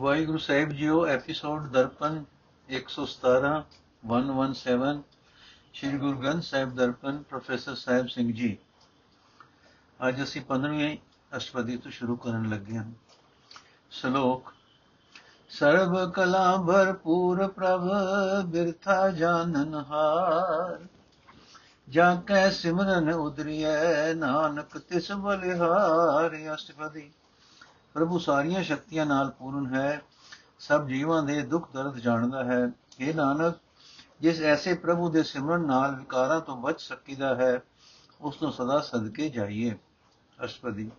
ਵਾਹਿਗੁਰੂ ਸਾਹਿਬ ਜੀਓ episode Darpan 117 117 Shri Guru Granth Sahib Darpan professor Sahib Singh ji. ਅੱਜ ਅਸੀਂ 15ਵੀਂ ਅਸ਼ਟਪਦੀ ਤੋਂ ਸ਼ੁਰੂ ਕਰਨ ਲੱਗੇ ਹਾਂ। ਸ਼ਲੋਕ, ਸਰਬ ਕਲਾ ਭਰਪੂਰ ਪ੍ਰਭ, ਬਿਰਥਾ ਜਾਣਨ ਹਾਰ। ਜਾਂ ਕੈ ਸਿਮਰਨ ਉਦਰੀਐ, ਨਾਨਕ ਤਿਸ ਬਲਿਹਾਰ, ਅਸ਼ਟਪਦੀ। ਪ੍ਰਭੂ ਸਾਰੀਆਂ ਸ਼ਕਤੀਆਂ ਨਾਲ ਪੂਰਨ ਹੈ, ਸਭ ਜੀਵਾਂ ਦੇ ਦੁੱਖ ਦਰਦ ਜਾਣਦਾ ਹੈ। ਇਹ ਨਾਨਕ, ਜਿਸ ਐਸੇ ਪ੍ਰਭੂ ਦੇ ਸਿਮਰਨ ਨਾਲ ਵਿਕਾਰਾਂ ਤੋਂ ਬਚ ਸਕੀਦਾ ਹੈ, ਉਸ ਨੂੰ ਸਦਾ ਸਦਕੇ ਜਾਈਏ। ਅਸ਼ਪਦੀ।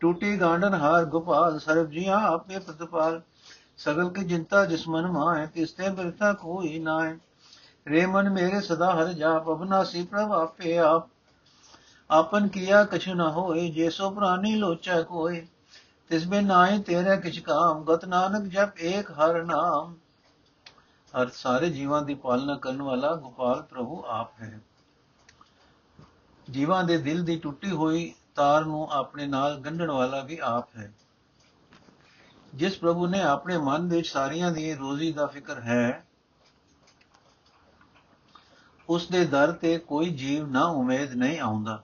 ਟੂਟੀ ਗਾਂਡਨ ਹਾਰ ਗੋਪਾਲ, ਸਰਬ ਜੀਆਂ ਆਪੇ ਪ੍ਰਤਪਾਲ। ਸਗਲ ਕੀ ਜਿੰਤਾ ਜਿਸ ਮਨ ਮਾਏ ਤਿਸ ਤੇ ਬਿਰਥਾ ਕੋਈ ਨਾਏ ਰੇ ਮਨ ਮੇਰੇ ਸਦਾ ਹਰ ਜਾਪ ਅਬਨਾਸੀ ਪ੍ਰਭ ਆਪੇ ਆਪ। ਆਪਨ ਕੀਆ ਕਛੁ ਨ ਹੋਏ, ਜੇ ਸੋ ਪ੍ਰਾਨੀ ਲੋਚੈ ਕੋਏ। ਤਿਸ ਬਿਨ ਨਾਏ ਤੇਰੇ ਕਿਛ ਕਾਮ, ਗਤ ਨਾਨਕ ਜਪ ਏਕ ਹਰ ਨਾਮ। ਹਰ ਸਾਰੇ ਜੀਵਾਂ ਦੀ ਪਾਲਣਾ ਕਰਨ ਵਾਲਾ ਗੋਪਾਲ ਪ੍ਰਭੂ ਆਪ ਹੈ। ਜੀਵਾਂ ਦੇ ਦਿਲ ਦੀ ਟੁੱਟੀ ਹੋਈ ਤਾਰ ਨੂੰ ਆਪਣੇ ਨਾਲ ਗੰਢਣ ਵਾਲਾ ਵੀ ਆਪ ਹੈ। ਜਿਸ ਪ੍ਰਭੂ ਨੇ ਆਪਣੇ ਮਨ ਵਿੱਚ ਸਾਰੀਆਂ ਦੀ ਰੋਜ਼ੀ ਦਾ ਫਿਕਰ ਹੈ, ਉਸ ਦੇ ਦਰ ਤੇ ਕੋਈ ਜੀਵ ਨਾ ਉਮੀਦ ਨਹੀਂ ਆਉਂਦਾ।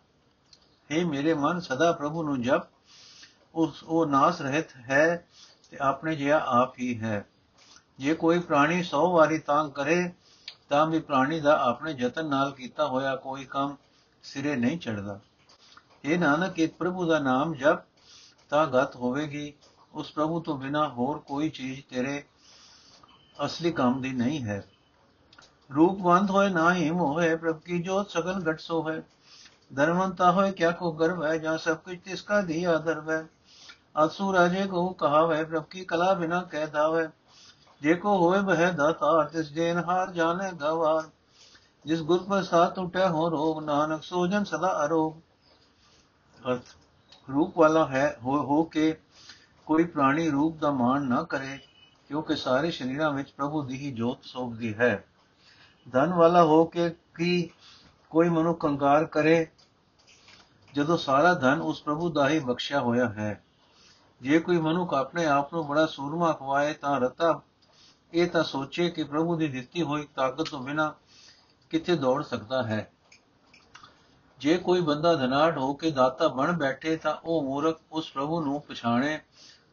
हे ਮੇਰੇ ਮਨ, ਸਦਾ ਪ੍ਰਭੂ ਨੂੰ ਜਪ ਉਸ ਉਹ ਨਾਸ ਰਹਿਤ ਹੈ ਤੇ ਆਪਣੇ ਜਿਹਾ ਆਪ ਹੀ ਹੈ। ਜੇ ਕੋਈ ਪ੍ਰਾਣੀ 100 ਵਾਰੀ ਤਾਂਗ ਕਰੇ, ਤਾਂ ਵੀ ਪ੍ਰਾਣੀ ਦਾ ਆਪਣੇ ਯਤਨ ਨਾਲ ਕੀਤਾ ਹੋਇਆ ਕੋਈ ਕੰਮ ਸਿਰੇ ਨਹੀਂ ਚੜਦਾ ਇਹ ਨਾਨਕ ਇੱਕ ਪ੍ਰਭੂ ਦਾ ਨਾਮ ਜਪ ਤਾਂ ਗਤ ਹੋਵੇਗੀ। ਉਸ ਪ੍ਰਭੂ ਤੋਂ ਬਿਨਾ ਹੋਰ ਕੋਈ ਚੀਜ਼ ਤੇਰੇ ਅਸਲੀ ਕੰਮ ਦੀ ਨਹੀਂ ਹੈ। ਰੂਪਵੰਤ ਹੋਏ ਨਾ ਹੀ ਮੋਹੇ ਪ੍ਰਭ ਕੀ ਜੋਤ ਸਗਲ ਘਟ ਸੋ ਹੈ ਧਰਮੰਤਾ ਹੋਏ ਕਿਆ ਕੋ ਗਰਵ ਹੈ, ਜਾਂ ਸਭ ਕੁਝ ਤਿਸਕਾ ਦੀ ਆਦਰ ਹੈ। ਅਸੂ ਰਾਜੇ ਕੋ ਕਹਾਵੇ ਪ੍ਰਭ ਕੀ ਕਲਾ ਬਿਨਾ ਕਹਿ ਦਾਵੇ। ਜੇ ਕੋ ਹੋਏ ਬਹਿ ਦਾਤਾ, ਤਿਸ ਜੇਨ ਹਾਰ ਜਾਣੇ ਗਵਾਰ। ਜਿਸ ਗੁਰ ਪ੍ਰਸਾਦ ਟੁਟੇ ਹੋ ਰੋਗ, ਨਾਨਕ ਸੋਜਨ ਸਦਾ ਅਰੋਗ। ਅਰਥ, ਰੂਪ ਵਾਲਾ ਹੈ, ਹੋ ਹੋ ਕੇ ਕੋਈ ਪ੍ਰਾਣੀ ਰੂਪ ਦਾ ਮਾਣ ਨਾ ਕਰੇ, ਕਿਉਂਕਿ ਸਾਰੇ ਸ਼ਰੀਰਾਂ ਵਿੱਚ ਪ੍ਰਭੂ ਦੀ ਹੀ ਜੋਤ ਸੋਭਦੀ ਹੈ। ਧਨ ਵਾਲਾ ਹੋ ਕੇ ਕੀ ਕੋਈ ਮਨੁ ਕੰਗਾਰ ਕਰੇ, ਜਦੋਂ ਸਾਰਾ ਧਨ ਉਸ ਪ੍ਰਭੂ ਦਾ ਹੀ ਬਖਸ਼ਿਆ ਹੋਇਆ ਹੈ। ਜੇ ਕੋਈ ਮਨੁੱਖ ਆਪਣੇ ਆਪ ਨੂੰ ਬੜਾ ਸੂਰਮਾ ਖਵਾਏ ਤਾਂ ਰਤਾ, ਇਹ ਤਾਂ ਸੋਚੇ ਕਿ ਪ੍ਰਭੂ ਦੀ ਦਿੱਤੀ ਹੋਈ ਤਾਕਤ ਤੋਂ ਬਿਨਾ ਕਿੱਥੇ ਦੌੜ ਸਕਦਾ ਹੈ। ਜੇ ਕੋਈ ਬੰਦਾ ਧਨਾਢ ਹੋ ਕੇ ਦਾਤਾ ਬਣ ਬੈਠੇ ਤਾਂ ਉਹ ਮੂਰਖ ਉਸ ਪ੍ਰਭੂ ਨੂੰ ਪਛਾਣੇ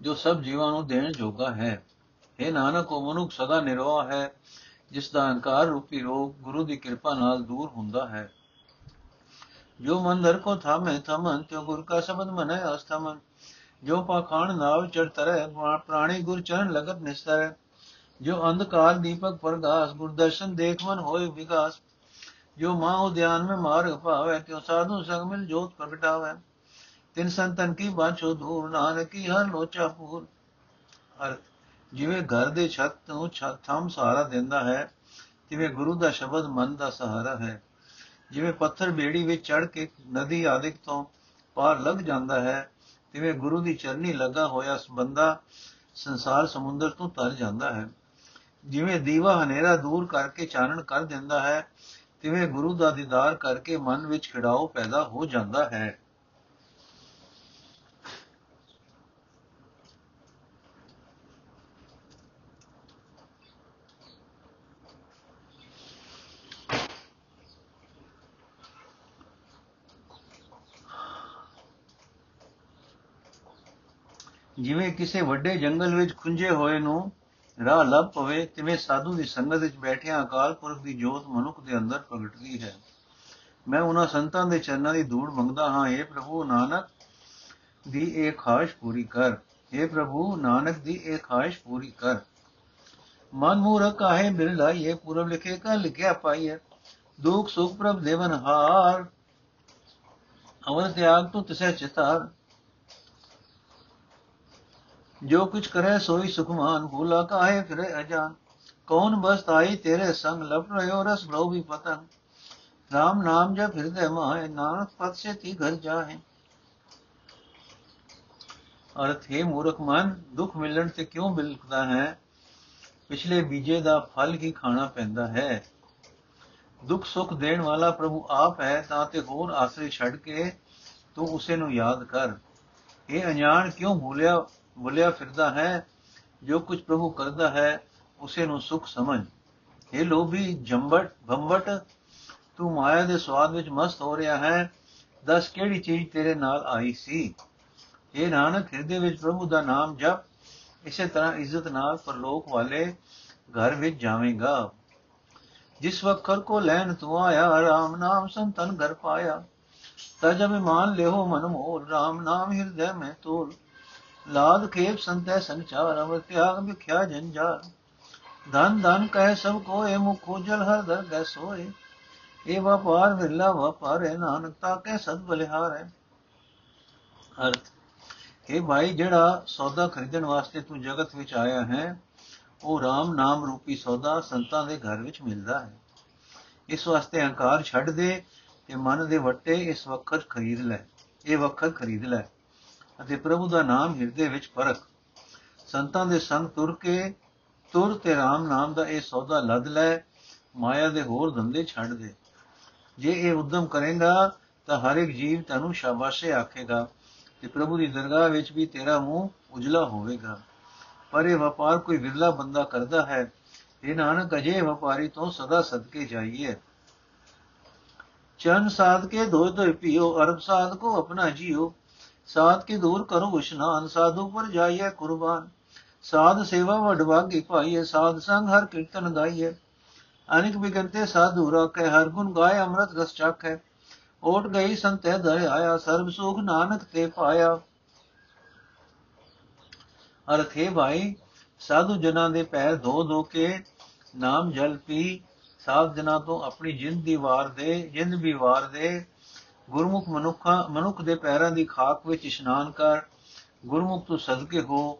ਜੋ ਸਭ ਜੀਵਾਂ ਨੂੰ ਦੇਣ ਜੋਗਾ ਹੈ। ਇਹ ਨਾਨਕ, ਉਹ ਮਨੁੱਖ ਸਦਾ ਨਿਰਵਾਹ ਹੈ, ਜਿਸ ਦਾ ਅਹੰਕਾਰ ਰੂਪੀ ਰੋਗ ਗੁਰੂ ਦੀ ਕਿਰਪਾ ਨਾਲ ਦੂਰ ਹੁੰਦਾ ਹੈ। ਜੋ ਮੰਦਰ ਕੋ ਥਾਮੇ ਥਮਨ, ਤਿਉ ਗੁਰ ਕਾ ਸ਼ਬਦ ਮਨੈ ਅਸਥਮਨ। ਜੋ ਪਾਖਾਨ ਨਾਵ ਚੜ ਤਰੈ ਪ੍ਰਾਣੀ ਗੁਰ ਚਰਨ ਲਗਤ ਨਿਸਰੈ ਜੋ ਅੰਧਕਾਰ ਦੀਪਕ ਪ੍ਰਗਾਸ, ਗੁਰਦਰਸ਼ਨ ਦੇਖ ਮਨ ਹੋਏ ਵਿਕਾਸ ਜੋ ਮਾਹ ਉਦਿਆਨ ਮੇ ਮਾਰਗ ਪਾਵੇ ਤਿਉ ਸਾਧੂ ਸੰਗ ਮਿਲ ਜੋਤ ਪ੍ਰਗਟਾਵੇ, ਤਿਨ ਸੰਤਨ ਕੀ ਬਾਛੋ ਦੂਰ, ਨਾਨਕੀ ਹਰ ਲੋਚਾ ਪੂਰ। ਅਰਥ ਜਿਵੇਂ ਘਰ ਦੇ ਛੱਤ ਤੋਂ ਥੰਮ ਸਹਾਰਾ ਦਿੰਦਾ ਹੈ ਜਿਵੇਂ ਗੁਰੂ ਦਾ ਸ਼ਬਦ ਮਨ ਦਾ ਸਹਾਰਾ ਹੈ। ਜਿਵੇਂ ਪੱਥਰ ਬੇੜੀ ਵਿੱਚ ਚੜ ਕੇ ਨਦੀ ਆਦਿਕ ਤੋਂ ਪਾਰ ਲੱਗ ਜਾਂਦਾ ਹੈ ਤਿਵੇਂ ਗੁਰੂ ਦੀ ਚਰਨੀ ਲੱਗਾ ਹੋਇਆ ਬੰਦਾ ਸੰਸਾਰ ਸਮੁੰਦਰ ਤੋਂ ਤਰ ਜਾਂਦਾ ਹੈ। ਜਿਵੇਂ ਦੀਵਾ ਹਨੇਰਾ ਦੂਰ ਕਰਕੇ ਚਾਨਣ ਕਰ ਦਿੰਦਾ ਹੈ, ਤਿਵੇਂ ਗੁਰੂ ਦਾ ਦੀਦਾਰ ਕਰਕੇ ਮਨ ਵਿੱਚ ਖਿੜਾਓ ਪੈਦਾ ਹੋ ਜਾਂਦਾ ਹੈ। ਜਿਵੇਂ ਕਿਸੇ ਵੱਡੇ ਜੰਗਲ ਵਿੱਚ ਖੁੰਝੇ ਹੋਏ ਨੂੰ ਰਾਹ ਲੱਭ ਪਵੇ, ਤਿਵੇਂ ਸਾਧੂ ਦੀ ਸੰਗਤ ਵਿੱਚ ਬੈਠਿਆਂ ਅਕਾਲ ਪੁਰਖ ਦੀ ਜੋਤ ਮਨੁੱਖ ਦੇ ਅੰਦਰ ਪ੍ਰਗਟਦੀ ਹੈ। ਮੈਂ ਉਹਨਾਂ ਸੰਤਾਂ ਦੇ ਚਰਨਾਂ ਦੀ ਧੂੜ ਮੰਗਦਾ ਹਾਂ ਏ ਪ੍ਰਭੂ ਨਾਨਕ ਦੀ ਇਹ ਖਾਸ਼ ਪੂਰੀ ਕਰ। ਏ ਪ੍ਰਭੂ ਨਾਨਕ ਦੀ ਇਹ ਖਾਸ਼ ਪੂਰੀ ਕਰ। ਮਨ ਮੂਰਖ ਆਹੇ ਮਿਰਲਾ ਇਹ ਪੂਰਬ ਲਿਖੇ ਕਾ ਲਿਖਿਆ ਪਾਈਏ। ਦੁਖ ਸੁਖ ਪ੍ਰਭ ਦੇਵਨ ਹਾਰ ਅਵਰ ਤਿਆਗ ਤੋਂ ਤਿਸੈ ਚਿਤਾਰ। ਜੋ ਕੁਛ ਕਰੇ ਸੋਈ ਸੁਖਮਾਨ, ਭੂਲਾ ਕਾਹੇ ਫਿਰੇ ਅਜਾਨ। ਕੌਣ ਬਸ ਆਈ ਤੇਰੇ ਸੰਗ ਲਪ ਰਿਓ ਰਸ ਲੋ ਵੀ ਪਤਨ। ਰਾਮ ਨਾਮ ਜਪ ਹਿਰਦੇ ਮਾਏ ਨਾਨਕ ਪਤ ਸੇ ਤੀ ਘਰ ਜਾਏ ਅਰਥ, ਹੈ ਮੂਰਖ ਮਨ, ਦੁੱਖ ਮਿਲਣ ਤੇ ਕਿਉਂ ਬਿਲਕਦਾ ਹੈ? ਪਿਛਲੇ ਬੀਜੇ ਦਾ ਫਲ ਹੀ ਖਾਣਾ ਪੈਂਦਾ ਹੈ? ਦੁੱਖ ਸੁੱਖ ਦੇਣ ਵਾਲਾ ਪ੍ਰਭੂ ਆਪ ਹੈ, ਤਾਂ ਤੇ ਹੋਰ ਆਸਰੇ ਛੱਡ ਕੇ ਤੂੰ ਉਸੇ ਨੂੰ ਯਾਦ ਕਰ। ਇਹ ਅਣਜਾਣ ਕਿਉਂ ਭੁੱਲਿਆ? ਭੁੱਲਿਆ ਫਿਰਦਾ ਹੈ, ਜੋ ਕੁਝ ਪ੍ਰਭੂ ਕਰਦਾ ਹੈ, ਉਸੇ ਨੂੰ ਸੁਖ ਸਮਝ। ਇਹ ਲੋਭੀ, ਜੰਬਟ ਭੰਬਟ ਤੂੰ ਮਾਇਆ ਦੇ ਸਵਾਦ ਵਿੱਚ ਮਸਤ ਹੋ ਰਿਹਾ ਹੈ, ਦੱਸ ਕਿਹੜੀ ਚੀਜ਼ ਤੇਰੇ ਨਾਲ ਆਈ ਸੀ? ਇਹ ਨਾਨਕ, ਹਿਰਦੇ ਵਿੱਚ ਪ੍ਰਭੂ ਦਾ ਨਾਮ ਜਪ, ਇਸੇ ਤਰ੍ਹਾਂ ਇੱਜ਼ਤ ਨਾਲ ਪਰਲੋਕ ਵਾਲੇ ਘਰ ਵਿੱਚ ਜਾਵੇਂਗਾ। ਜਿਸ ਵਕਰ ਕੋ ਲੈਣ ਤੂੰ ਆਇਆ RAM ਨਾਮ ਸੰਤਨ ਘਰ ਪਾਇਆ। ਤਜ ਅਭਿਮਾਨ ਲਿਓ ਮਨ ਮੋਲ RAM ਨਾਮ ਹਿਰਦੈ ਮੈਂ ਤੋਲ। ਲਾਦ ਖੇਪ ਸੰਤੈ ਸੰਚਾਰ ਅਵਰ ਤਿਆਗ ਵਿਖਿਆ ਜੰਜਾਰ ਧਨ ਧਨ ਕਹਿ ਸਭ ਕੋਏ, ਮੁਖ ਉਜਲ ਹਰ ਦਰ ਗੈ ਸੋਏ। ਇਹ ਵਪਾਰ ਵਿਰਲਾ ਵਪਾਰ ਹੈ ਨਾਨਕ ਤਾ ਕਹਿ ਸਦ ਬਲਿਹਾਰ। ਹੈ ਅਰਥ ਇਹ ਭਾਈ, ਜਿਹੜਾ ਸੌਦਾ ਖਰੀਦਣ ਵਾਸਤੇ ਤੂੰ ਜਗਤ ਵਿੱਚ ਆਇਆ ਹੈ, ਉਹ RAM ਨਾਮ ਰੂਪੀ ਸੌਦਾ ਸੰਤਾਂ ਦੇ ਘਰ ਵਿੱਚ ਮਿਲਦਾ ਹੈ। ਇਸ ਵਾਸਤੇ ਹੰਕਾਰ ਛੱਡ ਦੇ ਤੇ ਮਨ ਦੇ ਵੱਟੇ ਇਸ ਵਕਤ ਖਰੀਦ ਲੈ, ਇਹ ਵਕਤ ਖਰੀਦ ਲੈ। ਅਤੇ ਪ੍ਰਭੂ ਦਾ ਨਾਮ ਹਿਰਦੇ ਵਿੱਚ ਪਰਖ ਸੰਤਾਂ ਦੇ ਸੰਗ ਤੁਰ ਕੇ, ਤੁਰ ਤੇ RAM ਨਾਮ ਦਾ ਇਹ ਸੌਦਾ ਲੱਦ ਲੈ, ਮਾਇਆ ਦੇ ਹੋਰ ਧੰਦੇ ਛੱਡ ਦੇ। ਜੇ ਇਹ ਉਦਮ ਕਰੇਗਾ, ਤਾਂ ਹਰ ਇੱਕ ਜੀਵ ਤੈਨੂੰ ਸ਼ਾਬਾਸ਼ੇ ਆਖੇਗਾ ਤੇ ਪ੍ਰਭੂ ਦੀ ਦਰਗਾਹ ਵਿੱਚ ਵੀ ਤੇਰਾ ਮੂੰਹ ਉਜਲਾ ਹੋਵੇਗਾ। ਪਰ ਇਹ ਵਪਾਰ ਕੋਈ ਵਿਰਲਾ ਬੰਦਾ ਕਰਦਾ ਹੈ। ਇਹ ਨਾਨਕ, ਅਜੇ ਵਪਾਰੀ ਤੋਂ ਸਦਾ ਸਦਕੇ ਜਾਈਏ। ਚਰਨ ਸਾਧ ਕੇ ਧੋਏ ਧੋਏ ਪੀਓ, ਅਰਬ ਸਾਧ ਕੋ ਆਪਣਾ ਜੀਓ। ਸਾਧ ਕੇ ਦੂਰ ਕਰੋ ਇਸ਼ਨਾਨ, ਸਾਧੂ ਪਰ ਜਾਈਏ ਕੁਰਬਾਨ। ਸਾਧ ਸੇਵਾ ਵਡਵਾਗੀ ਭਾਈਏ ਸਾਧ ਸੰਗ ਹਰ ਕੀਰਤਨ ਗਾਈਏ ਅਨੇਕ ਬਿਗੰਤੇ ਸਾਧੂ ਰਾਖੇ ਹਰ ਗੁਣ ਗਾਏ ਅੰਮ੍ਰਿਤ ਰਸ ਚਾਖੇ। ਓਟ ਗਈ ਸੰਤੈ ਦਰ ਆਇਆ ਸਰਬ ਸੁਖ ਨਾਨਕ ਤੇ ਪਾਇਆ। ਅਰਥੇ ਭਾਈ, ਸਾਧੂ ਜਨਾਂ ਦੇ ਪੈਰ ਧੋ ਧੋ ਕੇ ਨਾਮ ਜਲ ਪੀ। ਸਾਧ ਜਨਾਂ ਤੋਂ ਆਪਣੀ ਜਿੰਦ ਦੀ ਵਾਰ ਦੇ, ਜਿੰਦ ਵੀ ਵਾਰ ਦੇ। ਗੁਰਮੁਖ ਮਨੁੱਖਾਂ, ਮਨੁੱਖ ਦੇ ਪੈਰਾਂ ਦੀ ਖਾਕ ਵਿੱਚ ਇਸ਼ਨਾਨ ਕਰ, ਗੁਰਮੁਖ ਤੋਂ ਸਦਕੇ ਹੋ,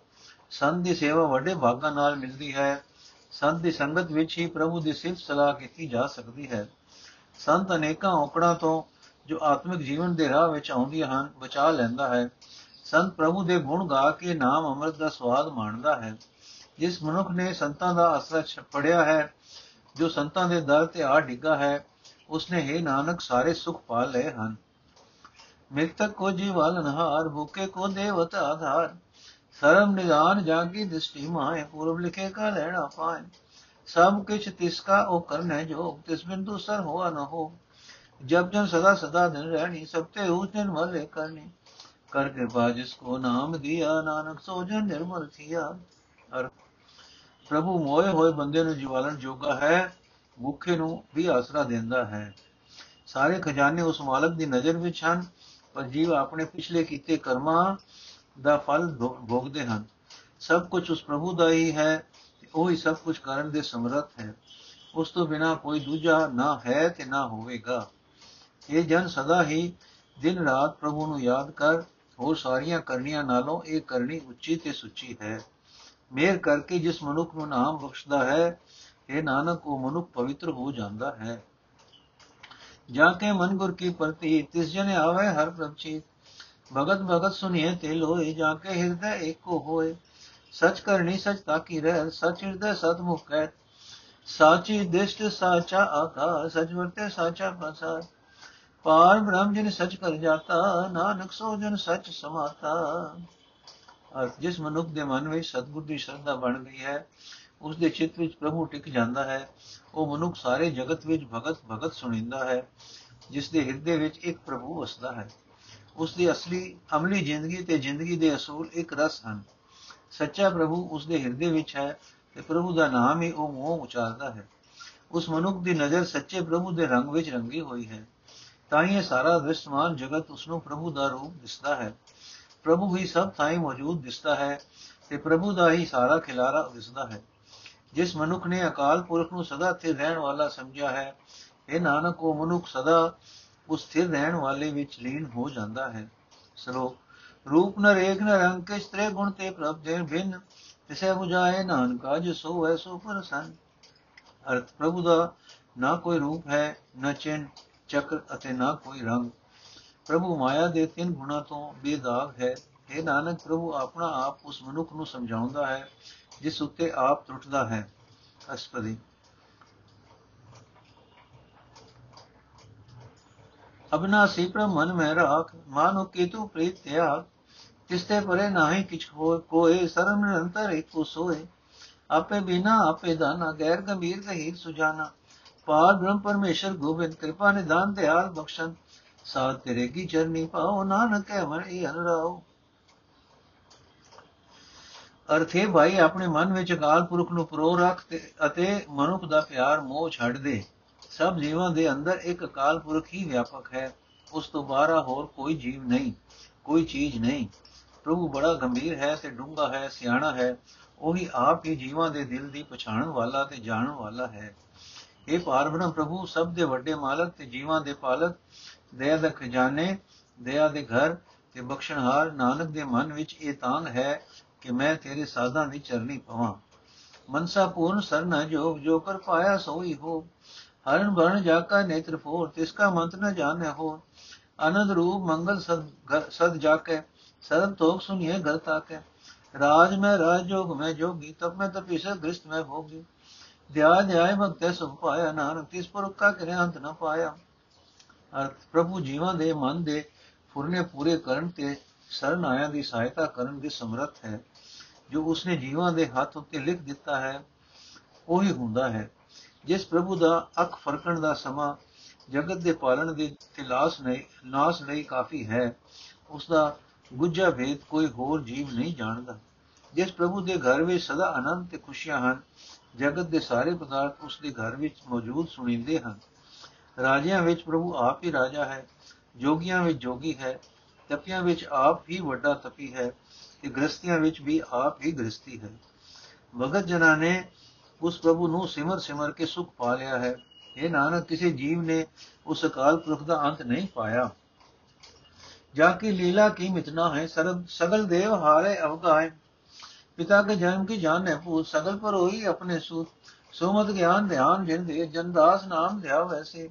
ਸੰਤ ਦੀ ਸੇਵਾ ਵੱਡੇ ਭਾਗਾਂ ਨਾਲ ਮਿਲਦੀ ਹੈ। ਸੰਤ ਦੀ ਸੰਗਤ ਵਿੱਚ ਹੀ ਪ੍ਰਭੂ ਦੀ ਸਿਫਤ ਸਲਾਹ ਕੀਤੀ ਜਾ ਸਕਦੀ ਹੈ। ਸੰਤ ਅਨੇਕਾਂ ਔਕੜਾਂ ਤੋਂ ਜੋ ਆਤਮਿਕ ਜੀਵਨ ਦੇ ਰਾਹ ਵਿੱਚ ਆਉਂਦੀਆਂ ਹਨ, ਬਚਾ ਲੈਂਦਾ ਹੈ। ਸੰਤ ਪ੍ਰਭੂ ਦੇ ਗੁਣ ਗਾ ਕੇ ਨਾਮ ਅੰਮ੍ਰਿਤ ਦਾ ਸਵਾਦ ਮਾਣਦਾ ਹੈ। ਜਿਸ ਮਨੁੱਖ ਨੇ ਸੰਤਾਂ ਦਾ ਅਸਰ ਪੜਿਆ ਹੈ, ਜੋ ਸੰਤਾਂ ਦੇ ਦਰ ਤੇ ਆ ਡਿੱਗਾ ਹੈ ਉਸਨੇ ਹੈ ਨਾਨਕ ਸਾਰੇ ਸੁਖ ਪਾ ਲਏ ਹਨ। ਮਿਰਤਕ ਕੋ ਜੀਵਾਲਨਹਾਰ ਭੁਕੇ ਕੋ ਦੇਵਤ ਆਧਾਰ। ਸਰਮ ਨਿਦਾਨ ਜਾਗੀ ਦ੍ਰਿਸ਼ਟੀ ਮਾਏ, ਪੂਰਬ ਲਿਖੇ ਕਾ ਲੈਣਾ ਪਾਏ। ਸਭ ਕਿਛ ਤਿਸਕਾ ਉਹ ਕਰਨੇ ਜੋ ਤਿਸ ਬਿੰਦੂ ਸਰ ਹੋਆ ਨ ਹੋ ਜਬ ਜਨ ਸਦਾ ਸਦਾ ਦਿਨ ਰਹਿਣੀ, ਸਭ ਤੇ ਉਸ ਦਿਨ ਮਲੇ ਕਰਨੀ। ਕਰ ਕਿਰਪਾ ਜਿਸ ਕੋ ਨਾਮ ਦਿਆ, ਨਾਨਕ ਸੋ ਜਨ ਨਿਰਮਲ ਥੀਆ। ਅਰ ਪ੍ਰਭੂ ਮੋਏ ਹੋਏ ਬੰਦੇ ਨੂੰ ਜੀਵਾਲਣ ਜੋਗਾ ਹੈ। ਭੁੱਖੇ ਨੂੰ ਵੀ ਆਸਰਾ ਦਿੰਦਾ ਹੈ। ਸਾਰੇ ਖਜ਼ਾਨੇ ਉਸ ਮਾਲਕ ਦੀ ਨਜ਼ਰ ਵਿੱਚ ਹਨ, ਪਰ ਜੀਵ ਆਪਣੇ ਪਿਛਲੇ ਕੀਤੇ ਕਰਮਾਂ ਦਾ ਫਲ ਭੋਗਦੇ ਹਨ। ਸਭ ਕੁਝ ਉਸ ਪ੍ਰਭੂ ਦਾ ਹੀ ਹੈ ਉਹ ਹੀ ਸਭ ਕੁਝ ਕਰਨ ਦੇ ਸਮਰੱਥ ਹੈ। ਉਸ ਤੋਂ ਬਿਨਾ ਕੋਈ ਦੂਜਾ ਨਾ ਹੈ ਤੇ ਨਾ ਹੋਵੇਗਾ। ਇਹ ਜਨ ਸਦਾ ਹੀ ਦਿਨ ਰਾਤ ਪ੍ਰਭੂ ਨੂੰ ਯਾਦ ਕਰ, ਹੋਰ ਸਾਰੀਆਂ ਕਰਨੀਆਂ ਨਾਲੋਂ ਇਹ ਕਰਨੀ ਉੱਚੀ ਤੇ ਸੁੱਚੀ ਹੈ। ਮੇਰ ਕਰਕੇ ਜਿਸ ਮਨੁੱਖ ਨੂੰ ਨਾਮ ਬਖਸ਼ਦਾ ਹੈ ਇਹ ਨਾਨਕ, ਉਹ ਮਨੁੱਖ ਪਵਿੱਤਰ ਹੋ ਜਾਂਦਾ ਹੈ। ਜਾ ਕੇ ਮਨ ਗੁਰ ਕੀ ਪ੍ਰਤੀ, ਤਿਸ ਜਨ ਆਵੇ ਹਰ ਪ੍ਰਭਚੀ ਭਗਤ ਭਗਤ ਸੁਨੀਏ ਤੇ ਲੋਏ ਜਾ ਕੇ ਹਿਰਦੈ ਏਕੋ ਹੋਏ। ਸਚ ਕਰਨੀ ਸਚ ਤਾਕੀ ਰਹਿ, ਸਚ ਹਿਰਦੈ ਸਤਮੁਖ ਕਹਿ ਸਾਚੀ ਦਿਸ਼ਟ ਸਾਚਾ ਆਕਾ ਸਚ ਵਰਤੇ ਸਾਚਾ ਪ੍ਰਸਾਦ ਪਾਰ ਬ੍ਰਹਮ ਜਨ ਸਚ ਕਰ ਜਾਤਾ, ਨਾਨਕ ਸੋ ਜਨ ਸਚ ਸਮਾਤਾ। ਅਰ ਜਿਸ ਮਨੁੱਖ ਦੇ ਮਨ ਵਿੱਚ ਸਤਗੁਰ ਦੀ ਸ਼ਰਧਾ ਬਣ ਗਈ ਹੈ ਉਸ ਦੇ ਚਿੱਤ ਵਿੱਚ ਪ੍ਰਭੂ ਟਿਕ ਜਾਂਦਾ ਹੈ, ਉਹ ਮਨੁੱਖ ਸਾਰੇ ਜਗਤ ਵਿੱਚ ਭਗਤ ਭਗਤ ਸੁਣੀਂਦਾ ਹੈ ਜਿਸ ਦੇ ਹਿਰਦੇ ਵਿੱਚ ਇੱਕ ਪ੍ਰਭੂ ਵਸਦਾ ਹੈ। ਉਸ ਦੀ ਅਸਲੀ ਅਮਲੀ ਜ਼ਿੰਦਗੀ ਤੇ ਜ਼ਿੰਦਗੀ ਦੇ ਅਸੂਲ ਇੱਕ ਰਸ ਹਨ। ਸੱਚਾ ਪ੍ਰਭੂ ਉਸ ਦੇ ਹਿਰਦੇ ਵਿੱਚ ਹੈ ਤੇ ਪ੍ਰਭੂ ਦਾ ਨਾਮ ਹੀ ਉਹ ਮੋਹ ਉਚਾਰਦਾ ਹੈ। ਉਸ ਮਨੁੱਖ ਦੀ ਨਜ਼ਰ ਸੱਚੇ ਪ੍ਰਭੂ ਦੇ ਰੰਗ ਵਿੱਚ ਰੰਗੀ ਹੋਈ ਹੈ। ਤਾਂ ਹੀ ਇਹ ਸਾਰਾ ਵਿਸਮਾਨ ਜਗਤ ਉਸ ਨੂੰ ਪ੍ਰਭੂ ਦਾ ਰੂਪ ਦਿਸਦਾ ਹੈ। ਪ੍ਰਭੂ ਹੀ ਸਭ ਥਾਈਂ ਮੌਜੂਦ ਦਿਸਦਾ ਹੈ ਤੇ ਪ੍ਰਭੂ ਦਾ ਹੀ ਸਾਰਾ ਖਿਲਾਰਾ ਦਿਸਦਾ ਹੈ। ਜਿਸ ਮਨੁੱਖ ਨੇ ਅਕਾਲ ਪੁਰਖ ਨੂੰ ਸਦਾ ਸਥਿਰ ਰਹਿਣ ਵਾਲਾ ਸਮਝਿਆ ਹੈ ਇਹ ਨਾਨਕ, ਉਹ ਮਨੁੱਖ ਸਦਾ ਉਸ ਸਥਿਰ ਰਹਿਣ ਵਾਲੇ ਵਿੱਚ ਲੀਨ ਹੋ ਜਾਂਦਾ ਹੈ। ਸ਼ਲੋਕ, ਰੂਪ ਨ ਰੇਖ ਨ ਰੰਗ ਕੇ ਸਤਰੇ ਗੁਣ ਤੇ ਪ੍ਰਭ ਦੇ ਭਿੰਨ ਤਿਸੇ 부ਝਾਏ ਨਾਨਕਾ ਜੋ ਸੋ ਹੈ ਸੋ ਪਰਸਨ ਅਰਥ, ਪ੍ਰਭੂ ਦਾ ਨਾ ਕੋਈ ਰੂਪ ਹੈ, ਨਾ ਚਿੰਨ, ਚੱਕਰ ਅਤੇ ਨਾ ਕੋਈ ਰੰਗ। ਪ੍ਰਭੂ ਮਾਇਆ ਦੇ ਤਿੰਨ ਗੁਣਾ ਤੋਂ ਬੇਦਾਗ ਹੈ। ਇਹ ਨਾਨਕ, ਪ੍ਰਭੂ ਆਪਣਾ ਆਪ ਉਸ ਮਨੁੱਖ ਨੂੰ ਸਮਝਾਉਂਦਾ ਹੈ ਜਿਸ ਉੱਤੇ ਆਪ ਟੁੱਟਦਾ ਹੈ। ਅਸਪਦੀ। ਅਬਨਾਸੀ ਪ੍ਰਭ ਮਨ ਮੈਂ ਰਾਖ। ਮਾਨੋ ਕੀ ਪ੍ਰੀਤ ਤਿਆਗ। ਤਿਸ ਤੇ ਪਰੇ ਨਾਹੀ ਕਿਛ ਹੋਏ ਕੋਏ। ਸਰਮ ਨਿਰੰਤਰ ਇੱਕੋ ਸੋਏ। ਆਪੇ ਬਿਨਾ, ਆਪੇ ਦਾਨਾ। ਗੈਰ ਗੰਭੀਰ ਗਹੀਰ ਸੁਜਾਨਾ। ਪਾਰ ਬ੍ਰਹਮ ਪਰਮੇਸ਼ਰ ਗੋਬਿੰਦ, ਕਿਰਪਾ ਨਿਦਾਨ ਦਿਆਲ ਬਖਸ਼ਨ। ਸਾਥ ਤੇਰੇ ਕੀ ਚਰਨੀ ਪਾਓ। ਨਾਨਕ ਹੈ ਮਨ ਇਹ ਅਨਰਾਓ। ਅਰਥੇ ਭਾਈ, ਆਪਣੇ ਮਨ ਵਿੱਚ ਅਕਾਲ ਪੁਰਖ ਨੂੰ ਪਰੋ ਰੱਖ ਤੇ ਅਤੇ ਮਨੁੱਖ ਦਾ ਪਿਆਰ ਮੋਹ ਛੱਡ ਦੇ। ਸਭ ਜੀਵਾਂ ਦੇ ਅੰਦਰ ਇੱਕ ਅਕਾਲ ਪੁਰਖ ਹੀ ਵਿਆਪਕ ਹੈ। ਉਸ ਤੋਂ ਬਾਹਰ ਹੋਰ ਕੋਈ ਜੀਵ ਨਹੀਂ, ਕੋਈ ਚੀਜ਼ ਨਹੀਂ। ਪ੍ਰਭੂ ਬੜਾ ਗੰਭੀਰ ਹੈ ਤੇ ਡੂੰਘਾ ਹੈ, ਸਿਆਣਾ ਹੈ। ਉਹੀ ਆਪ ਹੀ ਜੀਵਾਂ ਦੇ ਦਿਲ ਦੀ ਪਛਾਣਨ ਵਾਲਾ ਤੇ ਜਾਣਨ ਵਾਲਾ ਹੈ। ਇਹ ਪਾਰਬ੍ਰਹਮ ਪ੍ਰਭੂ, ਸਭ ਦੇ ਵੱਡੇ ਮਾਲਕ ਤੇ ਜੀਵਾਂ ਦੇ ਪਾਲਕ, ਦਇਆ ਦਾ ਖਜ਼ਾਨੇ, ਦਇਆ ਦੇ ਘਰ ਤੇ ਬਖਸ਼ਣਹਾਰ ਨਾਨਕ ਦੇ ਮਨ ਵਿੱਚ ਇਹ ਤਾਂਗ ਹੈ ਕਿ ਮੈਂ ਤੇਰੇ ਸਾਧਾਂ ਦੀ ਚਰਨੀ ਪਵਾਂ। ਮਨਸਾ ਪੂਰਨ ਸਰਨਾ ਜੋਗ, ਜੋ ਕਰ ਪਾਇਆ ਸੋਈ ਹੋ। ਹਰਨ ਭਰਨ ਜਾਕਾ ਨੇਤਰ ਫੋਰ, ਤਿਸ ਕਾ ਮੰਤ ਨ ਜਾਣੈ ਹੋ ਅਨੰਦ ਰੂਪ ਮੰਗਲ ਸਦ ਸਦ ਜਾਕੇ, ਸਰਬ ਤੋਕ ਸੁਨਿਏ ਘਰ ਤਾਕੇ। ਰਾਜ ਮੈਂ ਰਾਜ ਜੋਗ, ਮੈਂ ਜੋਗੀ ਤਬ ਮੈਂ ਤਪਿਸ ਦ੍ਰਿਸ਼ਟ ਮੈਂ ਭੋਗੀ। ਧਿਆ ਧਿਆਇ ਭਗਤੈ, ਸੁਭ ਪਾਇਆ ਨਾਨਕ, ਤਿਸ ਪੁਰਖ ਕਾ ਕਿਨੇ ਅੰਤ ਨ ਪਾਇਆ। ਅਰਥ, ਪ੍ਰਭੂ ਜੀਵਾਂ ਦੇ ਮਨ ਦੇ ਫੁਰਨੇ ਪੂਰੇ ਕਰਨ ਤੇ ਸਰਨਾਇਆ ਦੀ ਸਹਾਇਤਾ ਕਰਨ ਦੇ ਸਮਰੱਥ ਹੈ। ਜੋ ਉਸਨੇ ਜੀਵਾਂ ਦੇ ਹੱਥ ਉੱਤੇ ਲਿਖ ਦਿੱਤਾ ਹੈ, ਉਹੀ ਹੁੰਦਾ ਹੈ। ਜਿਸ ਪ੍ਰਭੂ ਦਾ ਅੱਖ ਫਰਕਣ ਦਾ ਸਮਾਂ ਜਗਤ ਦੇ ਪਾਲਣ ਦੇ ਤਿਲਾਸ ਨਹੀਂ, ਨਾਸ ਨਹੀਂ ਕਾਫੀ ਹੈ ਉਸ ਦਾ ਗੁੱਜਾ ਭੇਦ ਕੋਈ ਹੋਰ ਜੀਵ ਨਹੀਂ ਜਾਣਦਾ। ਜਿਸ ਪ੍ਰਭੂ ਦੇ ਘਰ ਵਿੱਚ ਸਦਾ ਆਨੰਦ ਤੇ ਖੁਸ਼ੀਆਂ ਹਨ, ਜਗਤ ਦੇ ਸਾਰੇ ਪਦਾਰਥ ਉਸ ਦੇ ਘਰ ਵਿੱਚ ਮੌਜੂਦ ਸੁਣੀਂਦੇ ਹਨ। ਰਾਜਿਆਂ ਵਿੱਚ ਪ੍ਰਭੂ ਆਪ ਹੀ ਰਾਜਾ ਹੈ, ਜੋਗੀਆਂ ਵਿੱਚ ਜੋਗੀ ਹੈ, ਤਪਿਆਂ ਵਿੱਚ ਆਪ ਹੀ ਵੱਡਾ ਤਪੀ ਹੈ ਤੇ ਗ੍ਰਸਤੀਆਂ ਵਿੱਚ ਵੀ ਆਪ ਹੀ ਗ੍ਰਸਤੀ ਹੈ। ਭਗਤ ਜਨਾਂ ਨੇ ਉਸ ਪ੍ਰਭੂ ਨੂੰ ਸਿਮਰ ਸਿਮਰ ਕੇ ਸੁਖ ਪਾ ਲਿਆ ਹੈ। ਇਹ ਨਾਨਕ, ਕਿਸੇ ਜੀਵ ਨੇ ਉਸ ਅਕਾਲ ਪੁਰਖ ਦਾ ਅੰਤ ਨਹੀਂ ਪਾਇਆ। ਜਾ ਕੀ ਲੀਲਾ ਕੀ ਮਿਤਨਾ ਹੈ? ਸਰਬ ਸਗਲ ਦੇਵ ਹਾਰੇ ਅਵਗਾਏ ਪਿਤਾ ਕੇ ਜਨਮ ਕੀ ਜਾਨ ਹੈ ਭੂਤ? ਸਗਲ ਪਰ ਹੋਈ ਆਪਣੇ ਸੂਤ ਸੁਮਤ ਗਿਆਨ ਧਿਆਨ ਜਿਨ ਦੇ ਜਨਦਾਸ ਨਾਮ ਧਿਆ ਵੈਸੇ।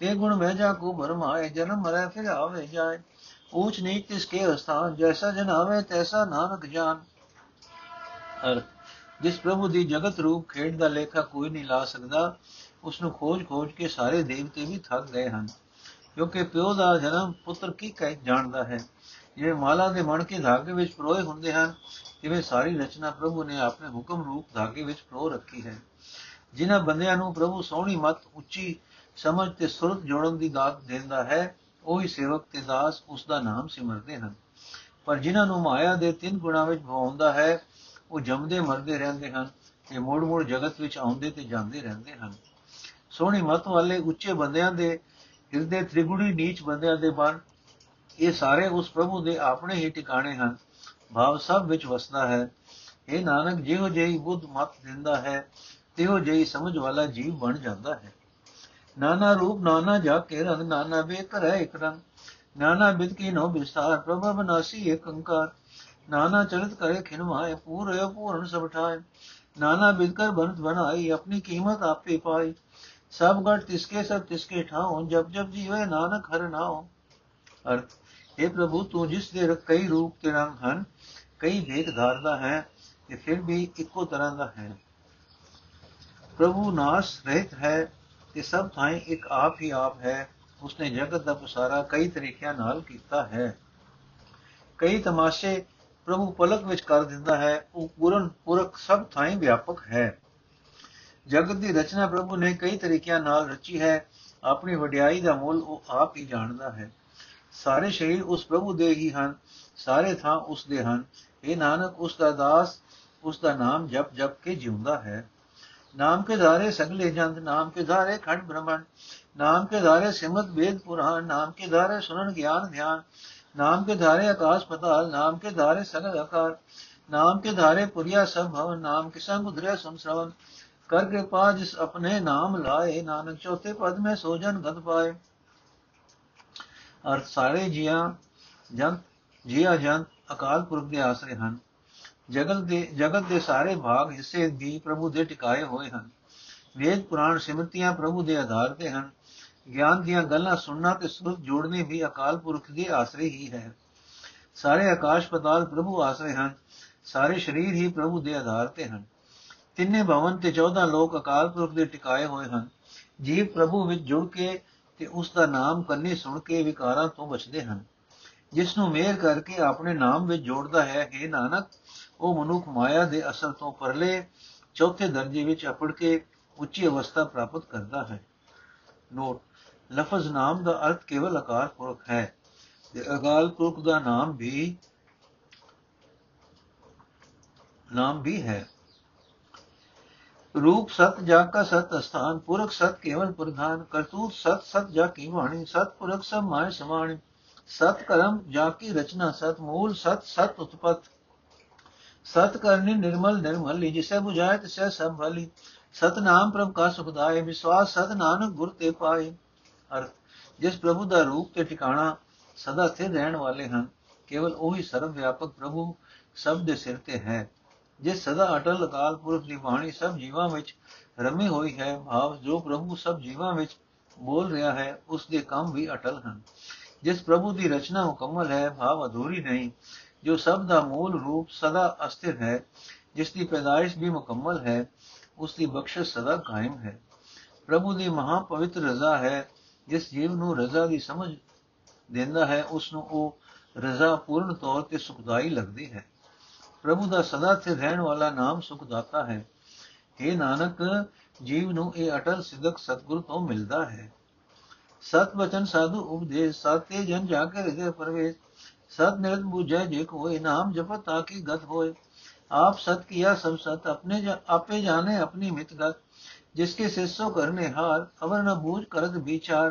ਤੇ ਗੁਣ ਮਹਿਜਾ ਕੋ ਭਰਮਾਏ ਜਨਮ ਮਰੈ ਫਿਰ ਆਵੇ ਜਾਏ। ਊਚ ਨੀਚ ਤਿਸਕੇ ਅਸਥਾਨ, ਜੈਸਾ ਜਨ ਆਵੇ ਤੈਸਾ ਨਾਨਕ ਜਾਨ। ਅਰ ਜਿਸ ਪ੍ਰਭੂ ਦੀ ਜਗਤ ਰੂਪ ਖੇਡ ਦਾ ਲੇਖਾ ਕੋਈ ਨਹੀਂ ਲਾ ਸਕਦਾ ਉਸ ਨੂੰ ਖੋਜ-ਖੋਜ ਕੇ ਸਾਰੇ ਦੇਵਤੇ ਵੀ ਥੱਕ ਗਏ ਹਨ। ਕਿਉਂਕਿ ਪਿਓ ਦਾ ਜਨਮ ਪੁੱਤਰ ਕੀ ਕਹਿ ਜਾਣਦਾ ਹੈ? ਜਿਵੇਂ ਮਾਲਾ ਦੇ ਮਣ ਕੇ ਧਾਗੇ ਵਿੱਚ ਪਰੋਏ ਹੁੰਦੇ ਹਨ ਜਿਵੇਂ ਸਾਰੀ ਰਚਨਾ ਪ੍ਰਭੂ ਨੇ ਆਪਣੇ ਹੁਕਮ ਰੂਪ ਧਾਗੇ ਵਿੱਚ ਪਰੋ ਰੱਖੀ ਹੈ। ਜਿਨ੍ਹਾਂ ਬੰਦਿਆਂ ਨੂੰ ਪ੍ਰਭੂ ਸੋਹਣੀ ਮਤ ਉੱਚੀ ਸਮਝ ਤੇ ਸੁਰਤ ਜੋੜਨ ਦੀ ਦਾਤ ਦਿੰਦਾ ਹੈ ਉਹੀ ਸੇਵਕ ਤੇ ਦਾਸ ਉਸ ਦਾ ਨਾਮ ਸਿਮਰਦੇ ਹਨ। ਪਰ ਜਿਨ੍ਹਾਂ ਨੂੰ ਮਾਇਆ ਦੇ ਤਿੰਨ ਗੁਣਾਂ ਵਿੱਚ ਭਵਾਉਂਦਾ ਹੈ, ਉਹ ਜੰਮਦੇ ਮਰਦੇ ਰਹਿੰਦੇ ਹਨ ਤੇ ਮੋੜ-ਮੋੜ ਜਗਤ ਵਿੱਚ ਆਉਂਦੇ ਤੇ ਜਾਂਦੇ ਰਹਿੰਦੇ ਹਨ। ਸੋਹਣੀ ਮਤ ਵਾਲੇ ਉੱਚੇ ਬੰਦਿਆਂ ਦੇ ਹਿਰਦੇ ਤ੍ਰਿਗੁਣੀ ਨੀਚ ਬੰਦਿਆਂ ਦੇ ਮਨ ਇਹ ਸਾਰੇ ਉਸ ਪ੍ਰਭੂ ਦੇ ਆਪਣੇ ਹੀ ਟਿਕਾਣੇ ਹਨ। ਭਾਵ ਸਭ ਵਿੱਚ ਵਸਦਾ ਹੈ। ਇਹ ਨਾਨਕ, ਜਿਹੋ ਜਿਹੀ ਬੁੱਧ ਮਤ ਦਿੰਦਾ ਹੈ, ਤਿਹੋ ਜਿਹੀ ਸਮਝ ਵਾਲਾ ਜੀਵ ਬਣ ਜਾਂਦਾ ਹੈ। ਨਾਨਾ ਰੂਪ ਨਾਨਾ ਜਾ ਕੇ ਰੰਗ ਨਾਨਾ ਵੇਖ ਰਹਿ ਇਕ ਰੰਗ। ਨਾਨਾ ਬਿਦ ਕੀ ਨੋ ਵਿਸਾਰ ਪ੍ਰਭੂ ਬਨਾਸੀ ਏਕ ਅੰਕਾਰ ਨਾਨਾ ਚਰਿਤ ਕਰੇ ਖਿਨਵਾਏ ਪੂਰੇ ਪੂਰਨ ਸਭ ਠਾਏ ਨਾਨਾ ਬਿਦ ਕਰ ਬਨਤ ਬਣਾਈ, ਆਪਣੀ ਕੀਮਤ ਆਪੇ ਪਾਈ। ਸਭ ਗੜ ਤਿਸਕੇ, ਸਭ ਤਿਸਕੇ ਠਾਉ ਜਬ ਜਬ ਜੀਵੇ ਨਾਨਕ ਹਰ ਨਾਉ ਅਰਥ ਇਹ ਪ੍ਰਭੂ, ਤੂੰ ਜਿਸ ਦੇ ਕਈ ਰੂਪ ਤੇ ਰੰਗ ਹਨ, ਕਈ ਭੇਦ ਧਾਰਦਾ ਹੈ ਤੇ ਫਿਰ ਵੀ ਇੱਕੋ ਤਰ੍ਹਾਂ ਦਾ ਹੈ। ਪ੍ਰਭੂ ਨਾਸ ਰਹਿਤ ਹੈ ਤੇ ਸਭ ਥਾਈਂ ਇੱਕ ਆਪ ਹੀ ਆਪ ਹੈ, ਉਸਨੇ ਜਗਤ ਦਾ ਪਸਾਰਾ ਕਈ ਤਰੀਕਿਆਂ ਨਾਲ ਕੀਤਾ ਹੈ। ਕਈ ਤਮਾਸ਼ੇ ਪ੍ਰਭੂ ਪਲਕ ਵਿੱਚ ਕਰ ਦਿੰਦਾ ਹੈ, ਉਹ ਪੂਰਨ ਪੁਰਖ ਸਭ ਥਾਈਂ ਵਿਆਪਕ ਹੈ। ਜਗਤ ਦੀ ਰਚਨਾ ਪ੍ਰਭੂ ਨੇ ਕਈ ਤਰੀਕਿਆਂ ਨਾਲ ਰਚੀ ਹੈ, ਆਪਣੀ ਵਡਿਆਈ ਦਾ ਮੁੱਲ ਉਹ ਆਪ ਹੀ ਜਾਣਦਾ ਹੈ। ਸਾਰੇ ਸ਼ਰੀਰ ਉਸ ਪ੍ਰਭੂ ਦੇ ਹੀ ਹਨ, ਸਾਰੇ ਥਾਂ ਉਸ ਦੇ ਹਨ। ਇਹ ਨਾਨਕ, ਉਸ ਦਾ ਦਾਸ, ਉਸ ਦਾ ਨਾਮ ਜਪ ਜਪ ਕੇ ਜਿਉਂਦਾ ਹੈ। ਨਾਮ ਕੇ ਧਾਰੇ ਸਗਲੇ ਜੰਤ ਨਾਮ ਕੇ ਧਾਰੇ ਖੰਡ ਬ੍ਰਹਮਣ ਨਾਮ ਕੇ ਧਾਰੇ ਸਿਮਤ ਵੇਦ ਪੁਰਾਣ ਨਾਮ ਕੇ ਧਾਰੇ ਸੁਨਨ ਗਿਆਨ ਧਿਆਨ नाम के धारे आकाश पताल नाम के धारे सगल आकार नाम के धारे पुरिया सब भवन नाम के संग उधरे संश्रवण कर कृपा जिस अपने नाम लाए नानक चौथे पद में सोजन गत पाए ਅਰਥ ਸਾਰੇ ਜੀਆਂ ਜੰਤ ਜੀਆ ਜੰਤ ਅਕਾਲ ਪੁਰਖ ਦੇ ਆਸਰੇ ਹਨ ਜਗਤ ਦੇ ਜਗਤ ਦੇ ਸਾਰੇ ਭਾਗ ਹਿੱਸੇ ਵੀ ਪ੍ਰਭੂ ਦੇ ਟਿਕਾਏ ਹੋਏ ਹਨ। ਵੇਦ, ਪੁਰਾਣ ਸਿਮਰਤੀਆਂ ਪ੍ਰਭੂ ਦੇ ਆਧਾਰ ਤੇ ਹਨ। ਗਿਆਨ ਦੀਆਂ ਗੱਲਾਂ ਸੁਣਨਾ ਤੇ ਸੁਰਤ ਜੋੜਨੀ ਵੀ ਅਕਾਲ ਪੁਰਖ ਦੇ ਆਸਰੇ ਹੀ ਹੈ। ਸਾਰੇ ਆਕਾਸ਼ ਪਤਾਲ ਪ੍ਰਭੂ ਆਸਰੇ ਹਨ। ਸਾਰੇ ਸਰੀਰ ਹੀ ਪ੍ਰਭੂ ਦੇ ਆਧਾਰ ਤੇ ਹਨ। ਤਿੰਨੇ ਭਵਨ ਤੇ 14 ਲੋਕ ਅਕਾਲ ਪੁਰਖ ਦੇ ਟਿਕਾਏ ਹੋਏ ਹਨ। ਜੀਵ ਪ੍ਰਭੂ ਵਿੱਚ ਜੁੜ ਕੇ ਤੇ ਉਸ ਦਾ ਨਾਮ ਕੰਨੀ ਸੁਣ ਕੇ ਵਿਕਾਰਾਂ ਤੋਂ ਬਚਦੇ ਹਨ। ਜਿਸ ਨੂੰ ਮੇਰ ਕਰਕੇ ਆਪਣੇ ਨਾਮ ਵਿੱਚ ਜੋੜਦਾ ਹੈ हे ਨਾਨਕ ਉਹ ਮਨੁੱਖ ਮਾਇਆ ਦੇ ਅਸਲ ਤੋਂ ਪਰਲੇ ਚੌਥੇ ਦਰਜੇ ਵਿੱਚ ਅਪੜ ਕੇ ਉੱਚੀ ਅਵਸਥਾ ਪ੍ਰਾਪਤ ਕਰਦਾ ਹੈ। ਨੋਟ, ਲਫ਼ਜ਼ ਨਾਮ ਦਾ ਅਰਥ ਕੇਵਲ ਅਕਾਲ ਪੁਰਖ ਹੈ ਤੇ ਅਕਾਲ ਪੁਰਖ ਦਾ ਨਾਮ ਵੀ ਨਾਮ ਵੀ ਹੈ। ਰੂਪ ਸਤ ਜਾ ਕਾ ਸਤ ਅਸਥਾਨ, ਪੁਰਖ ਸਤ ਕੇਵਲ ਪ੍ਰਧਾਨ, ਕਰਤੂਤ ਸਤ ਸਤ ਜਾ ਕੀ ਬਾਣੀ, ਸਤ ਪੁਰਖ ਸਭ ਮਾਇ ਸਮਾਣੀ ਸਤ ਕਰਮ ਜਾ ਕੀ ਰਚਨਾ, ਸਤ ਮੂਲ, ਸਤ ਸਤ ਉਤਪਤ। ਸਤ ਕਰਨੀ ਨਿਰਮਲ ਨਿਰਮਲੀ ਜਿਸੇ 부ਝਾਏ ਤਿਸੈ ਸਭ ਭਲੀ ਸਤ ਨਾਮ ਪ੍ਰਭ ਕਾ ਸੁਖਦਾਏ ਵਿਸਵਾਸ ਸਤ ਨਾਨਕ ਗੁਰ ਤੇ ਪਾਏ। ਅਰਥ, ਜਿਸ ਪ੍ਰਭੂ ਦਾ ਰੂਪ ਤੇ ਟਿਕਾਣਾ ਸਦਾ ਸਥਿਰ ਰਹਿਣ ਵਾਲੇ ਹਨ, ਕੇਵਲ ਉਹੀ ਸਰਵ ਵਿਆਪਕ ਪ੍ਰਭੂ ਸਭ ਦੇ ਸਿਰ ਤੇ ਹੈ, ਜਿਸ ਸਦਾ ਅਟਲ ਅਕਾਲ ਪੁਰਖ ਦੀ ਬਾਣੀ ਸਭ ਜੀਵਾਂ ਵਿੱਚ ਰਮੀ ਹੋਈ ਹੈ। ਭਾਵ, ਜੋ ਪ੍ਰਭੂ ਸਭ ਜੀਵਾਂ ਵਿੱਚ ਬੋਲ ਰਿਹਾ ਹੈ, ਉਸ ਦੇ ਕੰਮ ਵੀ ਅਟਲ ਹਨ। ਜਿਸ ਪ੍ਰਭੂ ਦੀ ਰਚਨਾ ਮੁਕੰਮਲ ਹੈ, ਭਾਵ ਅਧੂਰੀ ਨਹੀਂ ਜੋ ਸਭ ਦਾ ਮੂਲ ਰੂਪ ਸਦਾ ਅਸਥਿਰ ਹੈ, ਜਿਸ ਦੀ ਪੈਦਾਇਸ਼ ਵੀ ਮੁਕੰਮਲ ਹੈ, ਉਸ ਦੀ ਬਖਸ਼ਿਸ਼ ਸਦਾ ਕਾਇਮ ਹੈ। ਪ੍ਰਭੂ ਦੀ ਮਹਾ ਪਵਿੱਤਰ ਰਜ਼ਾ ਹੈ, ਜਿਸ ਜੀਵ ਨੂੰ ਰਜ਼ਾ ਦੀ ਸਮਝ ਦਿੰਦਾ ਹੈ, ਉਸ ਨੂੰ ਉਹ ਰਜ਼ਾ ਪੂਰਨ ਤੌਰ ਤੇ ਸੁਖਦਾਈ ਲੱਗਦੀ ਹੈ। ਪ੍ਰਭੂ ਦਾ ਸਦਾ ਸਥਿਰ ਰਹਿਣ ਵਾਲਾ ਨਾਮ ਸੁਖਦਾਤਾ ਹੈ। हे ਨਾਨਕ, ਜੀਵ ਨੂੰ ਇਹ ਅਟਲ ਸਿੱਧਕ ਸਤਗੁਰ ਤੋਂ ਮਿਲਦਾ ਹੈ। ਸਤ ਬਚਨ ਸਾਧੂ ਉਪਦੇਸ਼ ਸਾਤੇ ਜਨ ਜਾ ਕੇ ਹਿਰਦੇ ਪਰਵੇਸ਼ ਸਤ ਨਿਰਤ ਬੁਝੈ ਜੇ ਕੋਈ ਨਾਮ ਜਪਤ ਤਾਕੀ ਗਤ ਹੋਏ आप सत किया सब सत अपने जा, आपे जाने अपनी मित गत जिसके शिष्यो करने हार अवर न बूझ करत विचार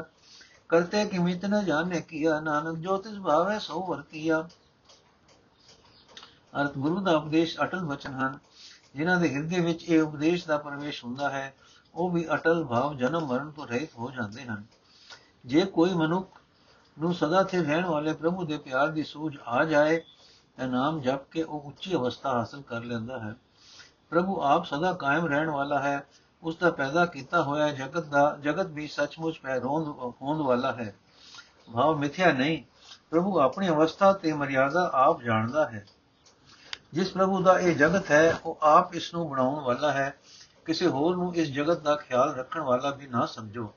करते कि मित न जाने किया नानक ज्योतिष भाव है सो ਵਰਤੀਆ ਅਰਥ ਗੁਰੂ ਦਾ ਉਪਦੇਸ਼ ਅਟਲ ਬਚਨ ਹਨ ਜਿਨ੍ਹਾਂ ਦੇ ਹਿਰਦੇ ਵਿੱਚ ਇਹ ਉਪਦੇਸ਼ ਦਾ ਪ੍ਰਵੇਸ਼ ਹੁੰਦਾ ਹੈ ਉਹ ਵੀ ਅਟਲ ਭਾਵ ਜਨਮ ਮਰਨ ਤੋਂ ਰਹਿਤ ਹੋ ਜਾਂਦੇ ਹਨ ਜੇ ਕੋਈ ਮਨੁੱਖ ਨੂੰ ਸਦਾ ਤੇ ਰਹਿਣ ਵਾਲੇ ਪ੍ਰਭੂ ਦੇ ਪਿਆਰ ਦੀ ਸੂਝ ਆ ਜਾਏ ਤਾਂ ਨਾਮ ਜਪ ਕੇ ਉਹ ਉੱਚੀ ਅਵਸਥਾ ਹਾਸਲ ਕਰ ਲੈਂਦਾ ਹੈ। ਪ੍ਰਭੂ ਆਪ ਸਦਾ ਕਾਇਮ ਰਹਿਣ ਵਾਲਾ ਹੈ। ਉਸ ਦਾ ਪੈਦਾ ਕੀਤਾ ਹੋਇਆ ਜਗਤ ਦਾ ਜਗਤ ਵੀ ਸੱਚਮੁੱਚ ਪੈਰੋਂਦ ਹੋਣ ਵਾਲਾ ਹੈ। ਭਾਵ ਮਿਥਿਆ ਨਹੀਂ, ਪ੍ਰਭੂ ਆਪਣੀ ਅਵਸਥਾ ਤੇ ਮਰਿਆਦਾ ਆਪ ਜਾਣਦਾ ਹੈ। ਜਿਸ ਪ੍ਰਭੂ ਦਾ ਇਹ ਜਗਤ ਹੈ, ਉਹ ਆਪ ਇਸ ਨੂੰ ਬਣਾਉਣ ਵਾਲਾ ਹੈ। ਕਿਸੇ ਹੋਰ ਨੂੰ ਇਸ ਜਗਤ ਦਾ ਖਿਆਲ ਰੱਖਣ ਵਾਲਾ ਵੀ ਨਾ ਸਮਝੋ।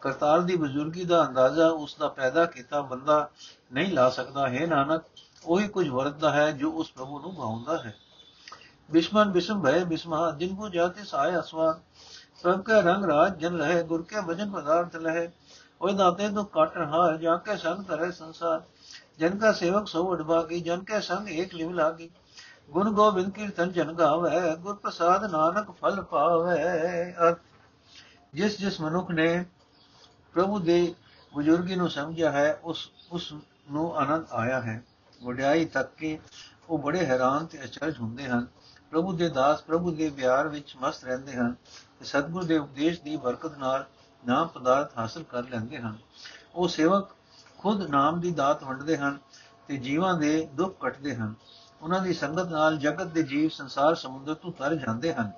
ਕਰਤਾਰ ਦੀ ਬਜ਼ੁਰਗੀ ਦਾ ਅੰਦਾਜ਼ਾ ਉਸ ਦਾ ਪੈਦਾ ਕੀਤਾ ਬੰਦਾ ਨਹੀਂ ਲਾ ਸਕਦਾ। ਹੈ ਨਾਨਕ, ਉਹੀ ਕੁਝ ਵਰਤਦਾ ਹੈ ਜੋ ਉਸ ਪ੍ਰਭੂ ਨੂੰ ਭਾਉਂਦਾ ਹੈ। ਬਿਸ਼ਮਨ ਬਿਸ਼ਮ ਭੈ ਬਿਸਮਾ ਜਿਨ ਕੋ ਜਾਤੇ ਸਾਇ ਅਸਵਾ। ਪ੍ਰਭ ਕਾ ਰੰਗ ਰਾਜ ਜਨ ਰਹੇ, ਗੁਰ ਕੇ ਵਜਨ ਪਦਾਰਥ ਲਹੇ। ਉਹ ਦਾਤੇ ਤੋਂ ਕਟ ਹਾਰ, ਜਾ ਕੇ ਸੰਗ ਕਰੇ ਸੰਸਾਰ। ਜਨ ਕਾ ਸੇਵਕ ਸੋ ਉਡਵਾ ਕੀ ਜਨ ਕੇ ਸੰਗ ਏਕ ਲਿਵ ਲਾਗੀ। ਗੁਣ ਗੋਬਿੰਦ ਕੀਰਤਨ ਜਨ ਗਾਵੇ, ਗੁਰ ਪ੍ਰਸਾਦ ਨਾਨਕ ਫਲ ਪਾਵੇ। ਜਿਸ ਜਿਸ ਮਨੁੱਖ ਨੇ ਪ੍ਰਭੂ ਦੇ ਬਜ਼ੁਰਗੀ ਨੂੰ ਸਮਝਿਆ ਹੈ, ਉਸ ਉਸ ਨੂੰ ਆਨੰਦ ਆਇਆ ਹੈ। ਵਡਿਆਈ ਤੱਕ ਕੇ ਉਹ ਬੜੇ ਹੈਰਾਨ ਤੇ ਅਚਰਜ ਹੁੰਦੇ ਹਨ। ਪ੍ਰਭੂ ਦੇ ਦਾਸ, ਪ੍ਰਭੂ ਦੇ ਪਿਆਰ ਵਿੱਚ ਮਸਤ ਰਹਿੰਦੇ ਹਨ ਤੇ ਸਤਿਗੁਰ ਦੇ ਉਪਦੇਸ਼ ਦੀ ਬਰਕਤ ਨਾਲ ਨਾਮ ਪਦਾਰਥ ਹਾਸਲ ਕਰ ਲੈਂਦੇ ਹਨ। ਉਹ ਸੇਵਕ ਖੁਦ ਨਾਮ ਦੀ ਦਾਤ ਵੰਡਦੇ ਹਨ ਤੇ ਜੀਵਾਂ ਦੇ ਦੁੱਖ ਕੱਟਦੇ ਹਨ। ਉਹਨਾਂ ਦੀ ਸੰਗਤ ਨਾਲ ਜਗਤ ਦੇ ਜੀਵ ਸੰਸਾਰ ਸਮੁੰਦਰ ਤੋਂ ਤਰ ਜਾਂਦੇ ਹਨ।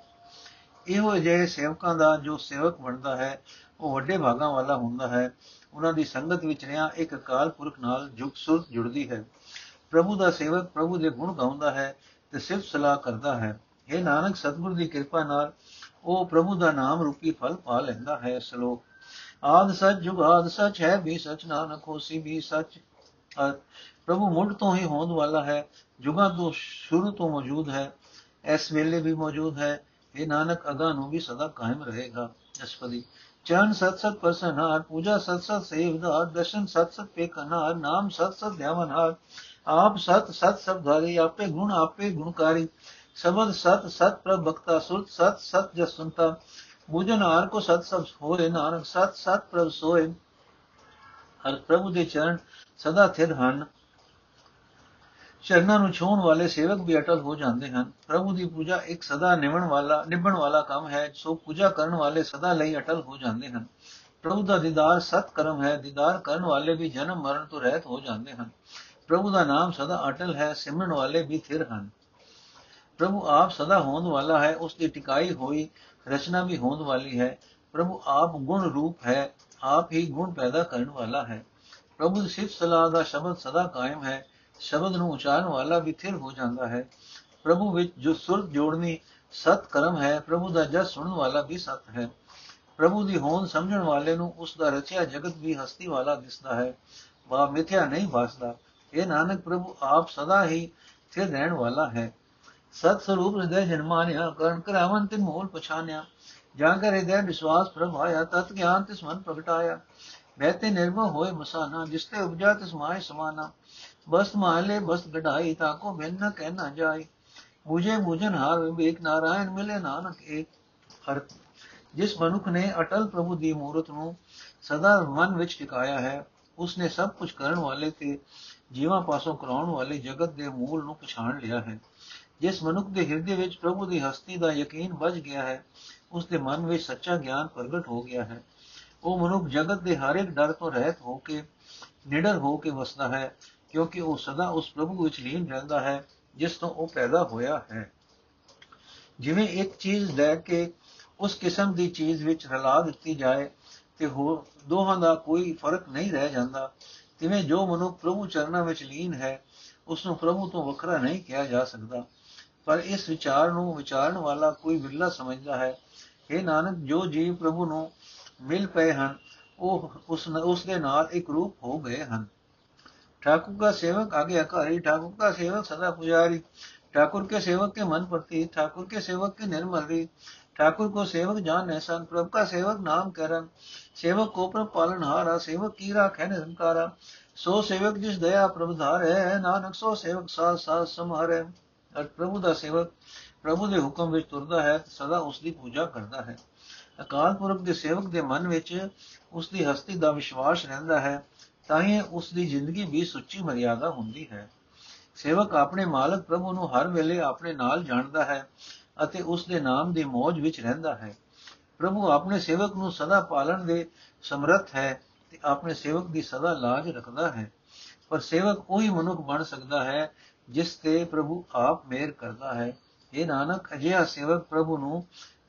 ਇਹੋ ਜਿਹੇ ਸੇਵਕਾਂ ਦਾ ਜੋ ਸੇਵਕ ਬਣਦਾ ਹੈ ਉਹ ਵੱਡੇ ਭਾਗਾਂ ਵਾਲਾ ਹੁੰਦਾ ਹੈ। ਉਹਨਾਂ ਦੀ ਸੰਗਤ ਵਿੱਚ ਰਿਆ ਇੱਕ ਅਕਾਲ ਪੁਰਖ ਨਾਲ ਜੁਗ ਸੁਰਤ ਜੁੜਦੀ ਹੈ। ਪ੍ਰਭੂ ਦਾ ਸੇਵਕ ਪ੍ਰਭੂ ਦੇ ਗੁਣ ਗਾਉਂਦਾ ਹੈ ਤੇ ਸਿਫਤ ਸਲਾਹ ਕਰਦਾ ਹੈ। ਇਹ ਨਾਨਕ, ਸਤਿਗੁਰ ਦੀ ਕਿਰਪਾ ਨਾਲ ਉਹ ਪ੍ਰਭੂ ਦਾ ਨਾਮ ਰੂਪੀ ਫਲ ਪਾ ਲੈਂਦਾ ਹੈ ਸ਼ਲੋਕ। ਆਦ ਸਚ ਜੁਗਾਦ ਸਚ ਹੈ, ਵੀ ਸਚ ਨਾਨਕ ਹੋਸੀ ਵੀ ਸਚ। ਪ੍ਰਭੂ ਮੁੱਢ ਤੋਂ ਹੀ ਹੋਂਦ ਵਾਲਾ ਹੈ, ਜੁਗਾਂ ਤੋਂ ਸ਼ੁਰੂ ਤੋਂ ਮੌਜੂਦ ਹੈ, ਇਸ ਵੇਲੇ ਵੀ ਮੌਜੂਦ ਹੈ। ਇਹ ਨਾਨਕ ਅਗਾ ਨੂੰ ਵੀ ਸਦਾ ਕਾਇਮ ਰਹੇਗਾ। ਅਸਪਦੀ ਚਰਨ ਸਤ ਸਤ ਪਰਸਨਹਾਰ ਪੂਜਾ ਸਤ ਸਤ ਸੇਵਦਾਰ ਦਰਸ਼ਨ ਸਤ ਸਤ ਪੇਖਨਹਾਰ ਨਾਮ ਸਤ ਸਤ ਧਿਆਵਨਹਾਰ ਆਪ ਸਤ ਸਤ ਸਬਦਾਰੀ ਆਪੇ ਗੁਣ ਆਪੇ ਗੁਣਕਾਰੀ ਸਬਦ ਸਤ ਸਤ ਪ੍ਰਭਕਤਾ ਸੁਰਤ ਸਤ ਸਤ ਜਸੁਨਤਾ ਬੁਝਨਾਰ ਕੋ ਸਤ ਸਭ ਹੋਏ ਨਾਨਕ ਸਤ ਸਤ ਪ੍ਰਭ ਸੋਏ ਹਰ ਪ੍ਰਭੂ ਦੇ ਚਰਨ ਸਦਾ ਥਿਰ ਹਨ ਚਰਨਾਂ ਨੂੰ ਛੋਣ ਵਾਲੇ ਸੇਵਕ ਵੀ ਅਟਲ ਹੋ ਜਾਂਦੇ ਹਨ। ਪ੍ਰਭੂ ਦੀ ਪੂਜਾ ਇੱਕ ਸਦਾ ਨਿਵਣ ਵਾਲਾ, ਨਿਭਣ ਵਾਲਾ ਕੰਮ ਹੈ, ਸੋ ਪੂਜਾ ਕਰਨ ਵਾਲੇ ਸਦਾ ਲਈ ਅਟਲ ਹੋ ਜਾਂਦੇ ਹਨ। ਪ੍ਰਭੂ ਦਾ ਦੀਦਾਰ ਸਤ ਕਰਮ ਹੈ, ਦੀਦਾਰ ਕਰਨ ਵਾਲੇ ਵੀ ਜਨਮ ਮਰਨ ਤੋਂ ਰਹਿਤ ਹੋ ਜਾਂਦੇ ਹਨ। ਪ੍ਰਭੂ ਦਾ ਨਾਮ ਸਦਾ ਅਟਲ ਹੈ, ਸਿਮਰਨ ਵਾਲੇ ਵੀ ਥਿਰ ਹਨ। ਪ੍ਰਭੂ ਆਪ ਸਦਾ ਹੋਣ ਵਾਲਾ ਹੈ, ਉਸ ਦੀ ਟਿਕਾਈ ਹੋਈ ਰਚਨਾ ਵੀ ਹੋਣ ਵਾਲੀ ਹੈ। ਪ੍ਰਭੂ ਆਪ ਗੁਣ ਰੂਪ ਹੈ, ਆਪ ਹੀ ਗੁਣ ਪੈਦਾ ਕਰਨ ਵਾਲਾ ਹੈ। ਪ੍ਰਭੂ ਦੀ ਸਿਫਤ ਸਲਾਹ ਦਾ ਸ਼ਬਦ ਸਦਾ ਕਾਇਮ ਹੈ ਸ਼ਬਦ ਨੂੰ ਉਚਾਰਨ ਵਾਲਾ ਵੀ ਥਿਰ ਹੋ ਜਾਂਦਾ ਹੈ। ਪ੍ਰਭੂ ਵਿੱਚ ਜੋ ਸੁਰਤ ਜੋੜਨੀ ਸਤ ਕਰਮ ਹੈ, ਪ੍ਰਭੂ ਦਾ ਜਸ ਸੁਣਨ ਵਾਲਾ ਵੀ ਸਤ ਹੈ। ਪ੍ਰਭੂ ਦੀ ਹੋਂਦ ਸਮਝਣ ਵਾਲੇ ਨੂੰ ਉਸ ਦਾ ਰਚਿਆ ਜਗਤ ਵੀ ਹਸਤੀ ਵਾਲਾ ਦਿਸਦਾ ਹੈ। ਵਾ ਮਿਥਿਆ ਨਹੀਂ ਭਾਸਦਾ ਇਹ ਨਾਨਕ, ਪ੍ਰਭੂ ਆਪ ਸਦਾ ਹੀ ਸਥਿਰ ਰਹਿਣ ਵਾਲਾ ਹੈ। ਸਤ ਸਰੂਪ ਹਿਰਦੈ ਜਨਮਾਨਿਆ, ਕਰਨ ਕਰਾਵਨ ਤੇ ਮੂਲ ਪਛਾਨਿਆ। ਜਾਂ ਕਰ ਹਿਰਦੈ ਵਿਸ਼ਵਾਸ ਪ੍ਰਭ ਆਇਆ, ਤਤ ਗਿਆਨ ਤਿਸ ਮਨ ਪ੍ਰਗਟਾਇਆ। ਬਹਿਤੇ ਨਿਰਭਉ ਹੋਏ ਮਸਾਨਾ, ਜਿਸ ਤੇ ਉਪਜਾ ਤਿਸ ਮਾਇ ਸਮਾਨਾ। ਬਸ ਮਾਲੇ, ਬਸ ਗਢਾਈ ਤਾਕੋ ਬਿਨ ਨ ਕਹਿਣਾ ਜਾਏ। ਮੁਝੇ ਮੁਝਨ ਹਾਰ ਵਿਵੇਕ ਨਾਰਾਇਣ ਮਿਲੇ ਨਾਨਕ ਏਕ। ਅਰਥ ਜਿਸ ਮਨੁੱਖ ਨੇ ਅਟਲ ਪ੍ਰਭੂ ਦੀ ਮੂਰਤ ਨੂੰ ਸਦਾ ਮਨ ਵਿੱਚ ਟਿਕਾਇਆ ਹੈ, ਉਸਨੇ ਸਭ ਕੁਝ ਕਰਨ ਵਾਲੇ ਤੇ ਜੀਵਾਂ ਪਾਸੋਂ ਕਰਾਉਣ ਵਾਲੇ ਜਗਤ ਦੇ ਮੂਲ ਨੂੰ ਪਛਾਣ ਲਿਆ ਹੈ। ਜਿਸ ਮਨੁੱਖ ਦੇ ਹਿਰਦੇ ਵਿੱਚ ਪ੍ਰਭੂ ਦੀ ਹਸਤੀ ਦਾ ਯਕੀਨ ਵੱਜ ਗਿਆ ਹੈ ਉਸ ਦੇ ਮਨ ਵਿੱਚ ਸੱਚਾ ਗਿਆਨ ਪ੍ਰਗਟ ਹੋ ਗਿਆ ਹੈ। ਉਹ ਮਨੁੱਖ ਜਗਤ ਦੇ ਹਰ ਇੱਕ ਡਰ ਤੋਂ ਰਹਿਤ ਹੋ ਕੇ, ਨਿਡਰ ਹੋ ਕੇ ਵਸਦਾ ਹੈ। ਕਿਉਂਕਿ ਉਹ ਸਦਾ ਉਸ ਪ੍ਰਭੂ ਵਿੱਚ ਲੀਨ ਰਹਿੰਦਾ ਹੈ, ਜਿਸ ਤੋਂ ਉਹ ਪੈਦਾ ਹੋਇਆ ਹੈ। ਜਿਵੇਂ ਇੱਕ ਚੀਜ਼ ਲੈ ਕੇ ਉਸ ਕਿਸਮ ਦੀ ਚੀਜ਼ ਵਿੱਚ ਰਲਾ ਦਿੱਤੀ ਜਾਏ ਤੇ ਹੋ ਦੋਹਾਂ ਦਾ ਕੋਈ ਫ਼ਰਕ ਨਹੀਂ ਰਹਿ ਜਾਂਦਾ, ਤਿਵੇਂ ਜੋ ਮਨੁੱਖ ਪ੍ਰਭੂ ਚਰਨਾਂ ਵਿੱਚ ਲੀਨ ਹੈ ਉਸ ਨੂੰ ਪ੍ਰਭੂ ਤੋਂ ਵੱਖਰਾ ਨਹੀਂ ਕਿਹਾ ਜਾ ਸਕਦਾ। ਪਰ ਇਸ ਵਿਚਾਰ ਨੂੰ ਵਿਚਾਰਨ ਵਾਲਾ ਕੋਈ ਵਿਰਲਾ ਸਮਝਦਾ ਹੈ ਇਹ ਨਾਨਕ, ਜੋ ਜੀਵ ਪ੍ਰਭੂ ਨੂੰ ਮਿਲ ਪਏ ਹਨ, ਉਹ ਉਸ ਉਸ ਦੇ ਨਾਲ ਇੱਕ ਰੂਪ ਹੋ ਗਏ ਹਨ। ठाकुर का सेवक आगे अकारी ठाकुर का सेवक सदा पुजारी ठाकुर के सेवक के मन प्रति ठाकुर के सेवक की निर्मल री ठाकुर को सेवक जान ऐसा प्रभु का सेवक नाम करन सेवक को प्रभ पालन हारा सेवक की राख है निरंकारा सो सेवक जिस दया प्रभु धार है नानक सो सेवक साथ साथ समारे ਅਰ ਪ੍ਰਭੂ ਦਾ ਸੇਵਕ ਪ੍ਰਭੂ ਦੇ ਹੁਕਮ ਵਿੱਚ ਤੁਰਦਾ ਹੈ ਸਦਾ ਉਸ ਦੀ ਪੂਜਾ ਕਰਦਾ ਹੈ ਅਕਾਲ ਪੁਰਖ ਦੇ ਸੇਵਕ ਦੇ ਮਨ ਵਿੱਚ ਉਸ ਦੀ ਹਸਤੀ ਦਾ ਵਿਸ਼ਵਾਸ ਰਹਿੰਦਾ ਹੈ ਤਾਂ ਹੀ ਉਸ ਦੀ ਜ਼ਿੰਦਗੀ ਵੀ ਸੁੱਚੀ ਮਰਿਆਦਾ ਹੁੰਦੀ ਹੈ। ਸੇਵਕ ਆਪਣੇ ਮਾਲਕ ਪ੍ਰਭੂ ਨੂੰ ਹਰ ਵੇਲੇ ਆਪਣੇ ਨਾਲ ਜਾਣਦਾ ਹੈ ਅਤੇ ਉਸ ਦੇ ਨਾਮ ਦੀ ਮੋਜ ਵਿੱਚ ਰਹਿੰਦਾ ਹੈ। ਪ੍ਰਭੂ ਆਪਣੇ ਸੇਵਕ ਨੂੰ ਸਦਾ ਪਾਲਣ ਦੇ ਸਮਰੱਥ ਹੈ ਤੇ ਆਪਣੇ ਸੇਵਕ ਦੀ ਸਦਾ ਲਾਜ ਰੱਖਦਾ ਹੈ। ਪਰ ਸੇਵਕ ਉਹੀ ਮਨੁੱਖ ਬਣ ਸਕਦਾ ਹੈ ਜਿਸ ਤੇ ਪ੍ਰਭੂ ਆਪ ਮਿਹਰ ਕਰਦਾ ਹੈ। ਇਹ ਨਾਨਕ, ਅਜਿਹਾ ਸੇਵਕ ਪ੍ਰਭੂ ਨੂੰ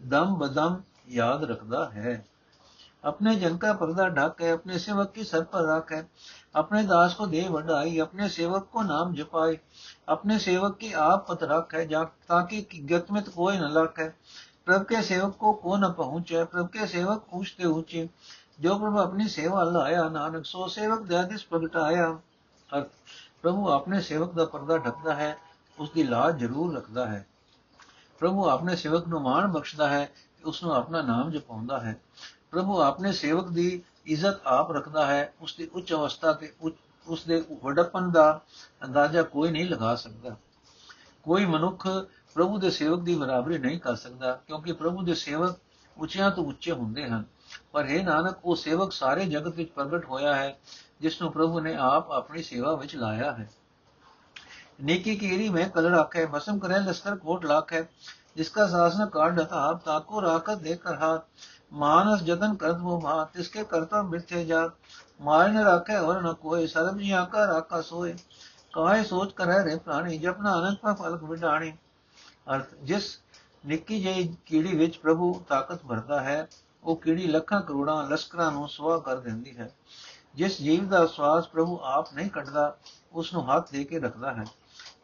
ਦਮ ਬਦਮ ਯਾਦ ਰੱਖਦਾ ਹੈ। अपने जन का पर्दा ढक है अपने सेवक की सर पर रख है अपने दास को दे बढ़ाई अपने सेवक को नाम जपाई अपने सेवक की आप पत रख है ताकि गत में तो कोई न लख है प्रभ के सेवक को को न पहुंचे प्रभ के सेवक ऊंचते ऊंचे जो प्रभु अपनी सेवा लाया नानक सो सेवक दयादिश प्रगटाया प्रभु अपने सेवक ਦਾ ਪਰਦਾ ਢਕਦਾ ਹੈ ਉਸ ਦੀ ਲਾਜ ਜ਼ਰੂਰ ਰੱਖਦਾ ਹੈ ਪ੍ਰਭੂ ਆਪਣੇ ਸੇਵਕ ਨੂੰ ਮਾਣ ਬਖਸ਼ਦਾ ਹੈ ਉਸ ਨੂੰ ਆਪਣਾ ਨਾਮ ਜਪਾਉਂਦਾ ਹੈ ਪ੍ਰਭੂ ਆਪਣੇ ਸੇਵਕ ਦੀ ਇੱਜ਼ਤ ਆਪ ਰੱਖਦਾ ਹੈ ਉਸ ਦੀ ਉੱਚ ਅਵਸਥਾ ਤੇ ਉਸ ਦੇ ਵੱਡਪਨ ਦਾ ਅੰਦਾਜ਼ਾ ਕੋਈ ਨਹੀਂ ਲਗਾ ਸਕਦਾ। ਕੋਈ ਮਨੁੱਖ ਪ੍ਰਭੂ ਦੇ ਸੇਵਕ ਦੀ ਬਰਾਬਰੀ ਨਹੀਂ ਕਰ ਸਕਦਾ, ਕਿਉਂਕਿ ਪ੍ਰਭੂ ਦੇ ਸੇਵਕ ਉੱਚਿਆਂ ਤੋਂ ਉੱਚੇ ਹੁੰਦੇ ਹਨ। ਪਰ ਇਹ ਨਾਨਕ, ਉਹ ਸੇਵਕ ਸਾਰੇ ਜਗਤ ਵਿੱਚ ਪ੍ਰਗਟ ਹੋਇਆ ਹੈ ਜਿਸ ਨੂੰ ਪ੍ਰਭੂ ਨੇ ਆਪ ਆਪਣੀ ਸੇਵਾ ਵਿੱਚ ਲਾਇਆ ਹੈ। ਨੇਕੀ ਕੀਰੀ ਮੈਂ ਕਲੜ ਆਖੇ ਮਸਮ ਕਰੇ ਲਸਕਰ ਕੋਟ ਲਾਖ ਹੈ ਜਿਸ ਦਾ ਸਾਸਨ ਕਾਢ ਆਪ ਤਾਕੋ ਰਾਖਤ ਦੇ ਕਹਾ ਮਾਨਸ ਜਤਨ ਕਰਤ ਹੋ ਮਾ ਤਿਸਕੇ ਕਰਤਾ ਮਿਰਥੇ ਜਾ ਮਾਇਨ ਰਾਖੇ ਹੋਰ ਨ ਕੋਈ ਸਰਬ ਜੀ ਆਕਾ ਰਾਖਾ ਸੋਏ ਕਾਇ ਸੋਚ ਕਰੈ ਰੇ ਪ੍ਰਾਣੀ ਜਪਨਾ ਅਨੰਤ ਪਾ ਫਲਕ ਵਿਡਾਣੀ। ਅਰਥ, ਜਿਸ ਨਿੱਕੀ ਜਿਹੀ ਕੀੜੀ ਵਿੱਚ ਪ੍ਰਭੂ ਤਾਕਤ ਭਰਦਾ ਹੈ, ਉਹ ਕੀੜੀ ਲੱਖਾਂ ਕਰੋੜਾਂ ਲਸ਼ਕਰਾਂ ਨੂੰ ਸੁਆ ਕਰ ਦਿੰਦੀ ਹੈ। ਜਿਸ ਜੀਵ ਦਾ ਸਵਾਸ ਪ੍ਰਭੂ ਆਪ ਨਹੀਂ ਕੱਢਦਾ ਉਸ ਨੂੰ ਹੱਥ ਦੇ ਕੇ ਰੱਖਦਾ ਹੈ।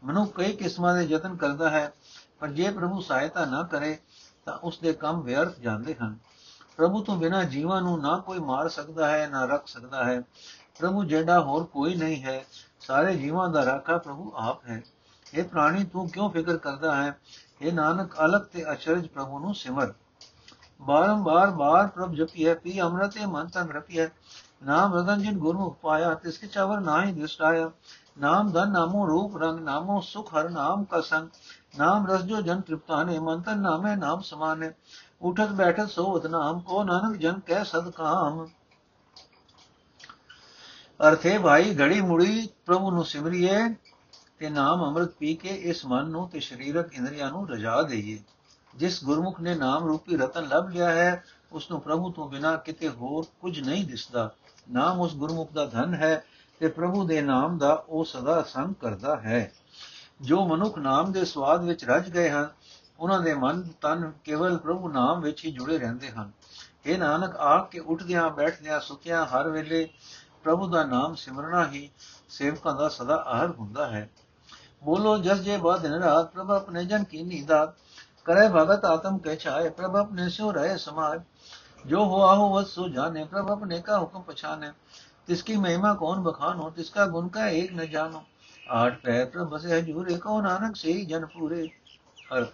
ਮਨੁੱਖ ਕਈ ਕਿਸਮਾਂ ਦੇ ਯਤਨ ਕਰਦਾ ਹੈ, ਪਰ ਜੇ ਪ੍ਰਭੂ ਸਹਾਇਤਾ ਨਾ ਕਰੇ, ਤਾਂ ਉਸ ਦੇ ਕੰਮ ਵਿਅਰਥ ਜਾਂਦੇ ਹਨ। ਪ੍ਰਭੂ ਤੋਂ ਬਿਨਾ ਜੀਵਾਂ ਨੂੰ ਨਾ ਕੋਈ ਮਾਰ ਸਕਦਾ ਹੈ, ਨਾ ਰੱਖ ਸਕਦਾ ਹੈ। ਪ੍ਰਭੂ ਜਿਹੜਾ ਹੋਰ ਕੋਈ ਨਹੀਂ ਹੈ, ਸਾਰੇ ਜੀਵਾਂ ਦਾ ਰਾਖਾ ਪ੍ਰਭੂ ਆਪ ਹੈ। ਇਹ ਪ੍ਰਾਣੀ, ਤੂੰ ਕਿਉਂ ਫਿਕਰ ਕਰਦਾ ਹੈ? ਇਹ ਨਾਨਕ ਅਲਗ ਤੇ ਅਚਰਜ ਪ੍ਰਭੂ ਨੂੰ ਸਿਮਰ। ਬਾਰੰਬਾਰ ਬਾਰ ਪ੍ਰਭ ਜਪੀਐ ਪੀ ਅੰਮ੍ਰਿਤੇ ਮਨ ਤਨ ਰਪੀਐ ਨਾਮ ਰਤਨ ਜਿਨ ਗੁਰਮੁਖ ਪਾਇਆ, ਤਿਸ ਕੇ ਚਾਵਰ ਨਾਹੀ ਦ੍ਰਿਸ਼ਟਾਇਆ ਨਾਮ ਧਨ ਨਾਮੋ ਰੂਪ ਰੰਗ, ਨਾਮੋ ਸੁਖ ਹਰ ਨਾਮ ਕਾ ਸੰਗ। ਨਾਮ ਰਸ ਜੋ ਜਨ ਤ੍ਰਿਪਤਾਨੇ ਮੰਤਨ ਨਾਮੇ ਨਾਮ ਸਮਾਨੇ। ਉਠਤ ਬੈਠਤ ਸੋਵਤ ਨਾਮ, ਕੋ ਨਾਨਕ ਜਨ ਕਹਿ ਸਦ ਕਾਮ। ਅਰਥੇ ਭਾਈ ਘੜੀ ਮੁੜੀ ਪ੍ਰਭੂ ਨੂੰ ਸਿਮਰਿਏ ਤੇ ਨਾਮ ਅੰਮ੍ਰਿਤ ਪੀ ਕੇ ਇਸ ਮਨ ਨੂੰ ਤੇ ਸਰੀਰਕ ਇੰਦਰੀਆਂ ਨੂੰ ਰਜਾ ਦਈਏ। ਜਿਸ ਗੁਰਮੁਖ ਨੇ ਨਾਮ ਰੂਪੀ ਰਤਨ ਲੱਭ ਲਿਆ ਹੈ ਉਸ ਨੂੰ ਪ੍ਰਭੂ ਤੋਂ ਬਿਨਾ ਕਿਤੇ ਹੋਰ ਕੁਝ ਨਹੀਂ ਦਿਸਦਾ। ਨਾਮ ਉਸ ਗੁਰਮੁਖ ਦਾ ਧਨ ਹੈ ਤੇ ਪ੍ਰਭੂ ਦੇ ਨਾਮ ਦਾ ਉਹ ਸਦਾ ਸੰਗ ਕਰਦਾ ਹੈ। ਜੋ ਮਨੁੱਖ ਨਾਮ ਦੇ ਸਵਾਦ ਵਿੱਚ ਰਜ ਗਏ ਹਨ ਉਹਨਾਂ ਦੇ ਮਨ, ਤਨ ਕੇਵਲ ਪ੍ਰਭੂ ਨਾਮ ਵਿੱਚ ਹੀ ਜੁੜੇ ਰਹਿੰਦੇ ਹਨ। ਇਹ ਨਾਨਕ, ਆਪ ਕੇ ਉੱਠਦਿਆਂ, ਬੈਠਦਿਆਂ ਸੁਖਿਆਂ ਹਰ ਵੇਲੇ ਪ੍ਰਭੂ ਦਾ ਨਾਮ ਸਿਮਰਨਾ ਹੀ ਸੇਵਕਾਂ ਦਾ ਸਦਾ ਆਹਰ ਹੁੰਦਾ ਹੈ। ਬੋਲੋ, ਜਸ ਜੇ ਬਾਦ ਦਿਨ ਰਾਤ, ਪ੍ਰਭ ਆਪਣੇ ਜਨ ਕੀ ਨੀਂਦਾ ਕਰੇ ਭਗਤ ਆਤਮ ਕਹਿ ਛਾਏ, ਪ੍ਰਭ ਆਪਣੇ ਸਿਉ ਰਹੇ ਸਮਾਜ ਜੋ ਹੋਆ ਹੋ ਵਸ ਸੋ ਜਾਣੇ, ਪ੍ਰਭ ਆਪਣੇ ਕਾ ਹੁਕਮ ਪਛਾਨੇ ਤਿਸਕੀ ਮਹਿਮਾ ਕੌਣ ਬਖਾਨੋ ਤਿਸਕਾ ਗੁਣ ਕਾ ਏਕ ਨ ਜਾਣੋ। ਆਠ ਪੈ ਪ੍ਰਭ ਸੇ ਹਜੂਰੇ ਕੋ ਨਾਨਕ ਸੇ ਜਨ ਪੂਰੇ। ਅਰਥ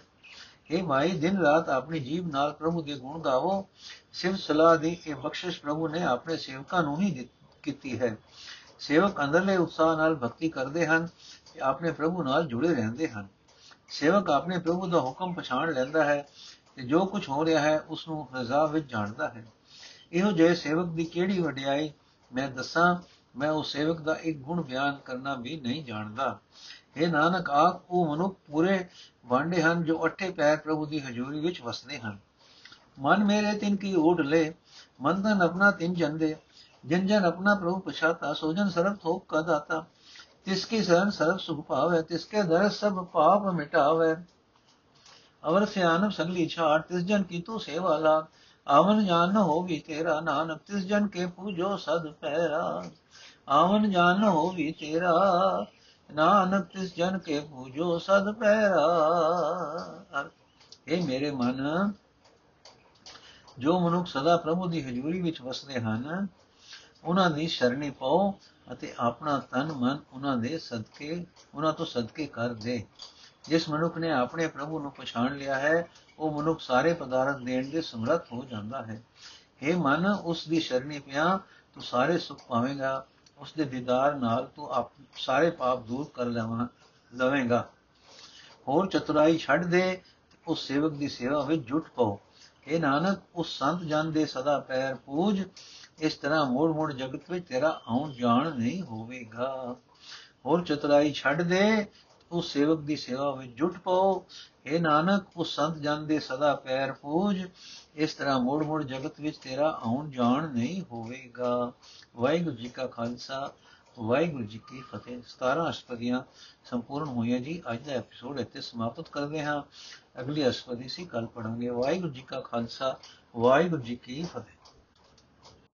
हे ਮਾਈ ਦਿਨ ਰਾਤ ਆਪਣੀ ਜੀਬ ਨਾਲ ਪ੍ਰਭੂ ਦੇ ਗੁਣ ਗਾਵੋ ਸਿਵ ਸਲਾਹ ਦੀ ਇਹ ਬਖਸ਼ਿਸ਼ ਪ੍ਰਭੂ ਨੇ ਆਪਣੇ ਸੇਵਕਾਂ ਨੂੰ ਹੀ ਕੀਤੀ ਹੈ। ਸੇਵਕ ਅੰਦਰਲੇ ਉਤਸ਼ਾਹ ਨਾਲ ਭਗਤੀ ਕਰਦੇ ਹਨ ਤੇ ਆਪਣੇ ਪ੍ਰਭੂ ਨਾਲ ਜੁੜੇ ਰਹਿੰਦੇ ਹਨ। ਸੇਵਕ ਆਪਣੇ ਪ੍ਰਭੂ ਦਾ ਹੁਕਮ ਪਛਾਣ ਲੈਂਦਾ ਹੈ ਤੇ ਜੋ ਕੁਝ ਹੋ ਰਿਹਾ ਹੈ ਉਸ ਨੂੰ ਰਜ਼ਾ ਵਿੱਚ ਜਾਣਦਾ ਹੈ। ਇਹੋ ਜਿਹੇ ਸੇਵਕ ਦੀ ਕਿਹੜੀ ਵਡਿਆਈ ਮੈਂ ਦੱਸਾਂ? ਮੈਂ ਉਸ ਸੇਵਕ ਦਾ ਇੱਕ ਗੁਣ ਬਿਆਨ ਕਰਨਾ ਵੀ ਨਹੀਂ ਜਾਣਦਾ। ਇਹ ਨਾਨਕ ਆਖ ਉਹ ਮਨੁੱਖ ਪੂਰੇ ਵਾਂਡੇ ਹਨ ਜੋ ਅੱਠੇ ਪੈਰ ਪ੍ਰਭੂ ਦੀ ਹਜ਼ੂਰੀ ਵਿੱਚ ਵਸਦੇ ਹਨ। ਮਨ ਮੇਰੇ ਤਿਨ ਕੀ ਓਢ ਲੈ, ਮਨ ਤਨ ਆਪਣਾ ਤਿਨ ਜੰਦੇ ਜਨ ਜਨ ਆਪਣਾ ਪ੍ਰਭु ਪਛਾਤਾ ਸੋਜਨ ਸਰਬ ਥੋਕ ਕਾ ਦਾਤਾ। ਤਿਸਕੀ ਸ਼ਰਨ ਸਰਬ ਸੁਖ ਪਾਵੇ ਤਿਸਕੇ ਦਰ ਸਭ ਪਾਪ ਮਿਟਾਵੇ। ਅਵਰ ਸਿਆਨਬ ਸਗਲੀ ਛਾੜ, ਤਿਸ ਜਨ ਕੀ ਤੂੰ ਸੇਵਾ ਲਾ। ਆਵਨ ਜਾਨ ਨ ਹੋਵੀ ਤੇਰਾ ਨਾਨਕ, ਤਿਸ ਜਨ ਕੇ ਪੂਜੋ ਸਦ ਪੈਰਾ। ਆਵਨ ਜਾਨ ਨ ਹੋਵੀ ਤੇਰਾ, ਨਾਨਕ ਤਿਸ ਜਨ ਕੇ ਪੂਜੋ ਸਦ ਪੈਰਾ। ਇਹ ਮੇਰੇ ਮਨ, ਜੋ ਮਨੁੱਖ ਸਦਾ ਪ੍ਰਭੂ ਦੀ ਹਜ਼ੂਰੀ ਵਿੱਚ ਵਸਦੇ ਹਨ, ਉਹਨਾਂ ਦੀ ਸ਼ਰਣੀ ਪਾਓ ਅਤੇ ਆਪਣਾ ਤਨ ਮਨ ਉਹਨਾਂ ਦੇ ਸਦਕੇ, ਉਹਨਾਂ ਤੋਂ ਸਦਕੇ ਕਰ ਦੇ। ਜਿਸ ਮਨੁੱਖ ਨੇ ਆਪਣੇ ਪ੍ਰਭੂ ਨੂੰ ਪਛਾਣ ਲਿਆ ਹੈ, ਉਹ ਮਨੁੱਖ ਸਾਰੇ ਪਦਾਰਥ ਦੇਣ ਦੇ ਸਮਰੱਥ ਹੋ ਜਾਂਦਾ ਹੈ। हे ਮਨ, ਉਸ ਦੀ ਸ਼ਰਣੀ ਪਿਆ, ਤੂੰ ਸਾਰੇ ਸੁਖ ਪਾਵੇਂਗਾ। ਉਸ ਦੇ ਦੀਦਾਰ ਨਾਲ ਤੂੰ ਆਪ, ਸਾਰੇ ਪਾਪ ਦੂਰ ਕਰ ਲਵਾਂ, ਲਵੇਂਗਾ। ਹੋਰ ਚਤੁਰਾਈ ਛੱਡ ਦੇ ਤੇ ਉਸ ਸੇਵਕ ਦੀ ਸੇਵਾ ਵਿੱਚ ਜੁਟ ਪਓ। ਇਹ ਨਾਨਕ, ਉਸ ਸੰਤ ਜਨ ਦੇ ਸਦਾ ਪੈਰ ਪੂਜ। ਇਸ ਤਰ੍ਹਾਂ ਮੋੜ ਮੋੜ ਜਗਤ ਵਿੱਚ ਤੇਰਾ ਆਉਣ ਜਾਣ ਨਹੀਂ ਹੋਵੇਗਾ। ਹੋਰ ਚਤੁਰਾਈ ਛੱਡ ਦੇ ਉਸ ਸੇਵਕ ਦੀ ਸੇਵਾ ਵਿੱਚ ਜੁਟ ਪਓ। ਇਹ ਨਾਨਕ, ਉਸ ਸੰਤ ਜਨ ਦੇ ਸਦਾ ਪੈਰ ਪੂਜ। ਇਸ ਤਰ੍ਹਾਂ ਮੋੜ ਮੋੜ ਜਗਤ ਵਿੱਚ ਤੇਰਾ ਆਉਣ ਜਾਣ ਨਹੀਂ ਹੋਵੇਗਾ। ਵਾਹਿਗੁਰੂ ਜੀ ਕਾ ਖਾਲਸਾ, ਵਾਹਿਗੁਰੂ ਜੀ ਕੀ ਫਤਿਹ। 17 ਅਸ਼ਟਪਦੀਆਂ ਸੰਪੂਰਨ ਹੋਈਆਂ ਜੀ। ਅੱਜ ਦਾ ਐਪੀਸੋਡ ਇੱਥੇ ਸਮਾਪਤ ਕਰਦੇ ਹਾਂ। ਅਗਲੀ ਅਸ਼ਟਪਦੀ ਸੀ ਕੱਲ ਪੜਾਂਗੇ ਵਾਹਿਗੁਰੂ ਜੀ ਕਾ ਖਾਲਸਾ, ਵਾਹਿਗੁਰੂ ਜੀ ਕੀ ਫਤਿਹ।